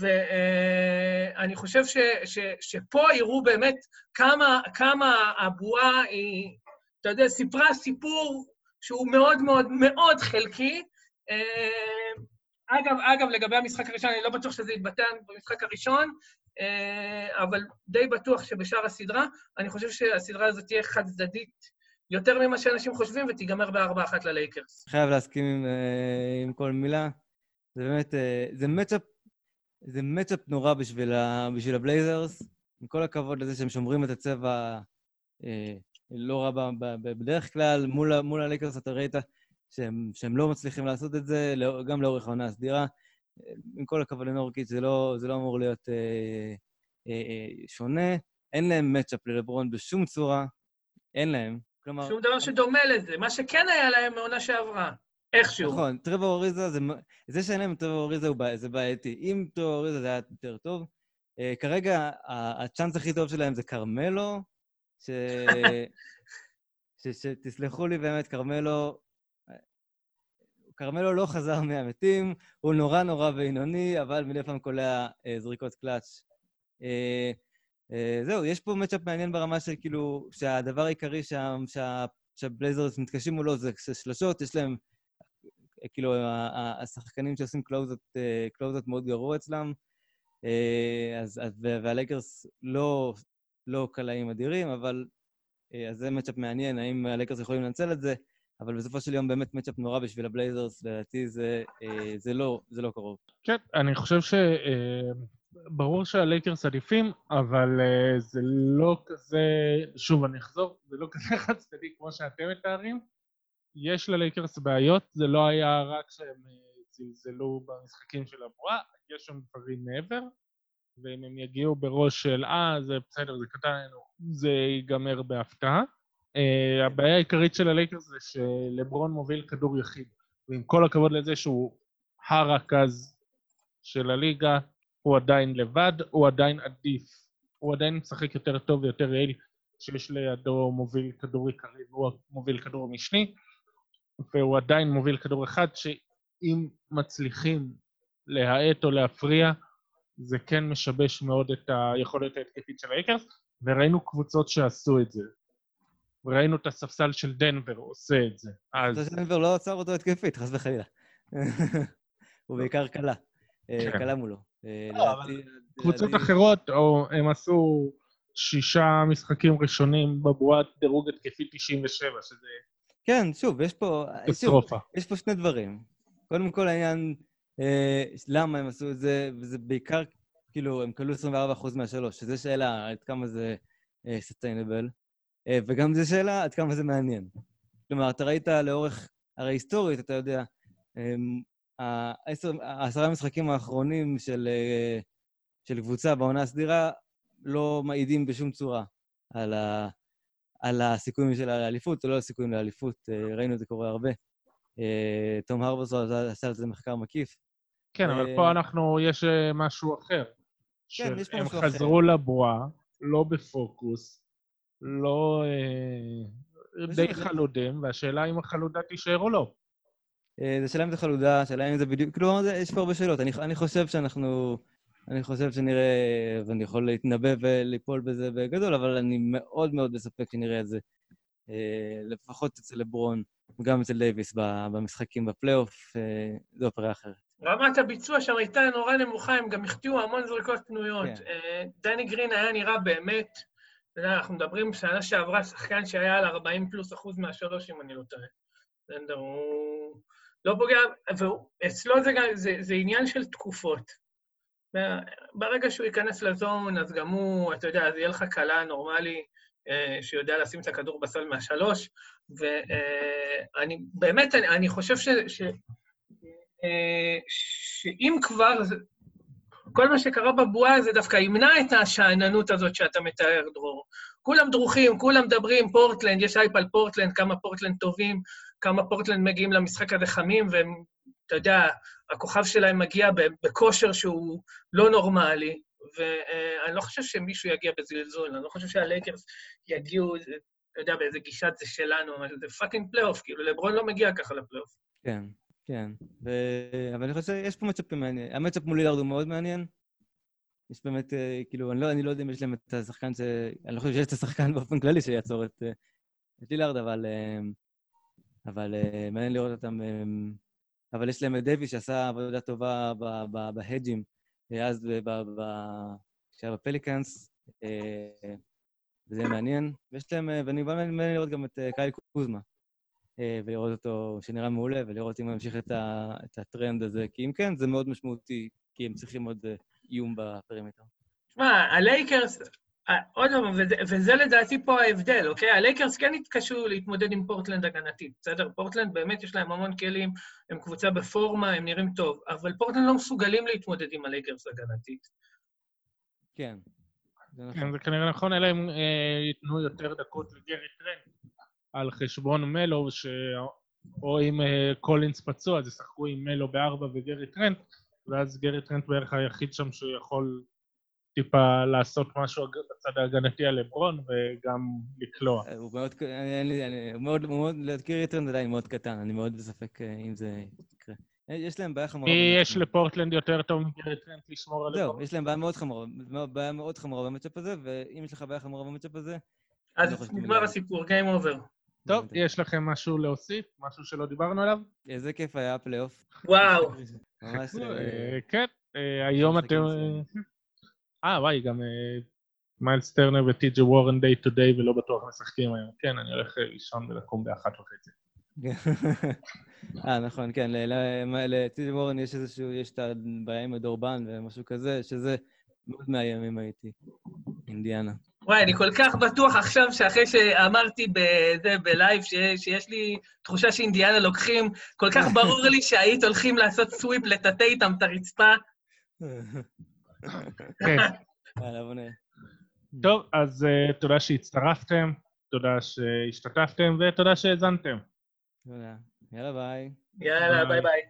ואני חושב ש, ש, שפה יראו באמת כמה, כמה הבועה היא, אתה יודע, סיפרה סיפור שהוא מאוד מאוד מאוד חלקי. אגב, אגב, לגבי המשחק הראשון, אני לא בטוח שזה יתבטא במשחק הראשון, אבל די בטוח שבשאר הסדרה, אני חושב שהסדרה הזאת תהיה חד-צדדית יותר ממה שאנשים חושבים, ותיגמר בארבע אחת ללייקרס. חייב להסכים עם, עם כל מילה. זה באמת, זה matchup, זה matchup נורא בשביל, ה, בשביל הבלייזרס. עם כל הכבוד לזה שהם שומרים את הצבע אה, לא רע בדרך כלל, מול, מול הלייקרס אתה ראית שהם, שהם לא מצליחים לעשות את זה, גם לאורך העונה הסדירה. עם כל הכבוד לנורקיץ', זה לא, זה לא אמור להיות אה, אה, אה, שונה. אין להם מצ'אפ ללברון בשום צורה, אין להם. כלומר... שום דבר שדומה לזה, מה שכן היה להם מעונה שעברה, איכשהו. נכון, טרוור אוריזה, זה, זה שאין להם טרוור אוריזה זה בעייתי. אם טרוור אוריזה זה היה יותר טוב, uh, כרגע הצ'אנס הכי טוב שלהם זה כרמלו, ש... ש... שתסלחו לי באמת, כרמלו... כרמלו לא חזר מהמתים, הוא נורא נורא בינוני, אבל מדי פעם קולע uh, זריקות קלאץ'. Uh, זהו, יש פה מצ'אפ מעניין ברמה של כאילו, שהדבר העיקרי שהבלייזרס מתקשים מולו זה שלשות, יש להם, כאילו, השחקנים שעושים קלוזות, אה, מאוד גרוע אצלם, אה, אז, והלייקרס לא, לא קלעים אדירים, אבל אז זה matchup מעניין, האם הלייקרס יכולים לנצל את זה, אבל בסופו של יום באמת matchup נורא בשביל הבלייזרס, לדעתי זה, זה, לא, זה לא קרוב. כן, אני חושב ש... ברור שהלייקרס עדיפים, אבל אה, זה לא כזה, שוב אני אחזור, זה לא כזה חד צדדי כמו שאתם מתארים. יש ללייקרס בעיות, זה לא היה רק שהם אה, זלזלו במשחקים של הבועה, יש שם דברים מעבר, ואם הם יגיעו בראש של אה, זה בסדר, זה קטן לנו, זה ייגמר בהפתעה. Uh, הבעיה העיקרית של הלייקרס זה שלברון מוביל כדור יחיד, ועם כל הכבוד לזה שהוא הרכז של הליגה, הוא עדיין לבד, הוא עדיין עדיף. הוא עדיין משחק יותר טוב ויותר יעיל כשיש לידו מוביל כדור עיקרי והוא מוביל כדור משני, והוא עדיין מוביל כדור אחד שאם מצליחים להאט או להפריע, זה כן משבש מאוד את היכולת ההתקפית של האקרס, וראינו קבוצות שעשו את זה. וראינו את הספסל של דנבר עושה את זה, אז... הספסל של דנבר לא עצר אותו התקפית, חס וחלילה. הוא בעיקר קלה. אה, כן. קלה מולו. אה, לא, קבוצות אחרות, או הם עשו שישה משחקים ראשונים בבועת דירוג התקפי 97, שזה... כן, שוב, יש פה... קטסטרופה. יש פה שני דברים. קודם כל העניין, אה, למה הם עשו את זה, וזה בעיקר, כאילו, הם כלו 24% מהשלוש, שזו שאלה עד כמה זה סוסטיינבל, אה, וגם זו שאלה עד כמה זה מעניין. כלומר, אתה ראית לאורך, הרי היסטורית, אתה יודע, העשרה המשחקים האחרונים של, אה, של קבוצה בעונה הסדירה לא מעידים בשום צורה על, ה, על הסיכויים של האליפות, או לא הסיכויים לאליפות, אה, ראינו את זה קורה הרבה. אה, תום הרבוס עשה על זה מחקר מקיף. כן, אבל פה אנחנו, יש משהו אחר. כן, יש פה משהו אחר. הם חזרו לבועה, לא בפוקוס, לא... די חלודים, והשאלה אם החלודה תישאר או לא. אה, זה שאלה אם זה חלודה, שאלה אם זה בדיוק... כלומר, יש פה הרבה שאלות. אני, אני חושב שאנחנו... אני חושב שנראה, ואני יכול להתנבא וליפול בזה בגדול, אבל אני מאוד מאוד בספק שנראה את זה, אה, לפחות אצל לברון, וגם אצל דייוויס במשחקים בפלייאוף, אה, זו אופרה אחרת. רמת הביצוע שם הייתה נורא נמוכה, הם גם החטיאו המון זריקות פנויות. כן. דני גרין היה נראה באמת, אתה יודע, אנחנו מדברים שנה שעברה, שחקן שהיה על 40 פלוס אחוז מהשלוש, אם אני לא טועה. הוא... לא פוגע, ואצלו זה, זה, זה עניין של תקופות. ברגע שהוא ייכנס לזון, אז גם הוא, אתה יודע, אז יהיה לך קלה נורמלי אה, שיודע לשים את הכדור בסל מהשלוש, ואני אה, באמת, אני, אני חושב ש, ש, אה, שאם כבר, כל מה שקרה בבועה זה דווקא ימנע את השאננות הזאת שאתה מתאר, דרור. כולם דרוכים, כולם מדברים, פורטלנד, יש אייפ על פורטלנד, כמה פורטלנד טובים, כמה פורטלנד מגיעים למשחק הזה חמים, והם, אתה יודע, הכוכב שלהם מגיע בכושר שהוא לא נורמלי, ואני לא חושב שמישהו יגיע בזלזול, אני לא חושב שהלייקרס יגיעו, אתה יודע, באיזה גישת זה שלנו, אבל זה fucking פלייאוף, כאילו, לברון לא מגיע ככה לפלייאוף. כן, כן. ו... אבל אני חושב שיש פה מצ'אפים מעניין. ה matchup מול לילארד הוא מאוד מעניין, יש באמת, אה, כאילו, אני לא, אני לא יודע אם יש להם את השחקן ש... אני לא חושב שיש את השחקן באופן כללי שיעצור את, אה, את לילארד, אבל, אה, אבל מעניין לראות אותם. אבל יש להם את דבי שעשה עבודה טובה בהדג'ים, אז כשהיה בפליקאנס, וזה מעניין. ויש להם, ואני בא מעניין לראות גם את קייל קוזמה, ולראות אותו שנראה מעולה, ולראות אם הוא ימשיך את הטרנד הזה, כי אם כן, זה מאוד משמעותי, כי הם צריכים עוד איום ב perimeter. תשמע, הלייקרס, אה, עוד פעם, וזה לדעתי פה ההבדל, אוקיי? הלייקרס כן התקשו להתמודד עם פורטלנד הגנתית, בסדר? פורטלנד באמת יש להם המון כלים, הם קבוצה בפורמה, הם נראים טוב, אבל פורטלנד לא מסוגלים להתמודד עם הלייקרס הגנתית. כן. זה נכון. כן, כנראה נכון, אלא אם אה, ייתנו יותר דקות לגרי טרנט על חשבון מלו, ש... או אם אה, קולינס פצוע, אז ישחקו עם מלו בארבע וגרי טרנט, ואז גרי טרנט בערך היחיד שם שהוא יכול טיפה לעשות משהו בצד ההגנתי על לברון וגם לקלוע. אה, הוא מאוד, לי, אני, הוא מאוד, מאוד, גרי טרנט עדיין מאוד קטן, אני מאוד בספק אה, אם זה יקרה. אה, יש להם בעיה חמורה. יש לפורטלנד יותר טוב מגרי טרנט לשמור על לברון. זהו, יש להם בעיה מאוד חמורה, בעיה מאוד חמורה ב matchup הזה, ואם יש לך בעיה חמורה ב matchup הזה... אז נגמר הסיפור, game over. טוב, יש לכם משהו להוסיף? משהו שלא דיברנו עליו? איזה כיף היה הפלייאוף. וואו. ממש... אה, כן, אה, היום אתם... אה, וואי, גם אה, מיילס טרנר וטי.ג'י וורן דיי טו דיי ולא בטוח משחקים היום. כן, אני הולך לישון ולקום באחת וחצי. אה, נכון, כן, לטי.ג'י וורן יש איזשהו, יש את הבעיה עם הדורבן ומשהו כזה, שזה מאוד מאיים אם הייתי אינדיאנה. וואי, אני כל כך בטוח עכשיו שאחרי שאמרתי בזה, בלייב, שיש לי תחושה שאינדיאנה לוקחים, כל כך ברור לי שההיט הולכים לעשות sweep, לטאטא איתם את הרצפה. כן. טוב, אז אה, תודה שהצטרפתם, תודה שהשתתפתם ותודה שהאזנתם. תודה. יאללה ביי. יאללה, ביי ביי.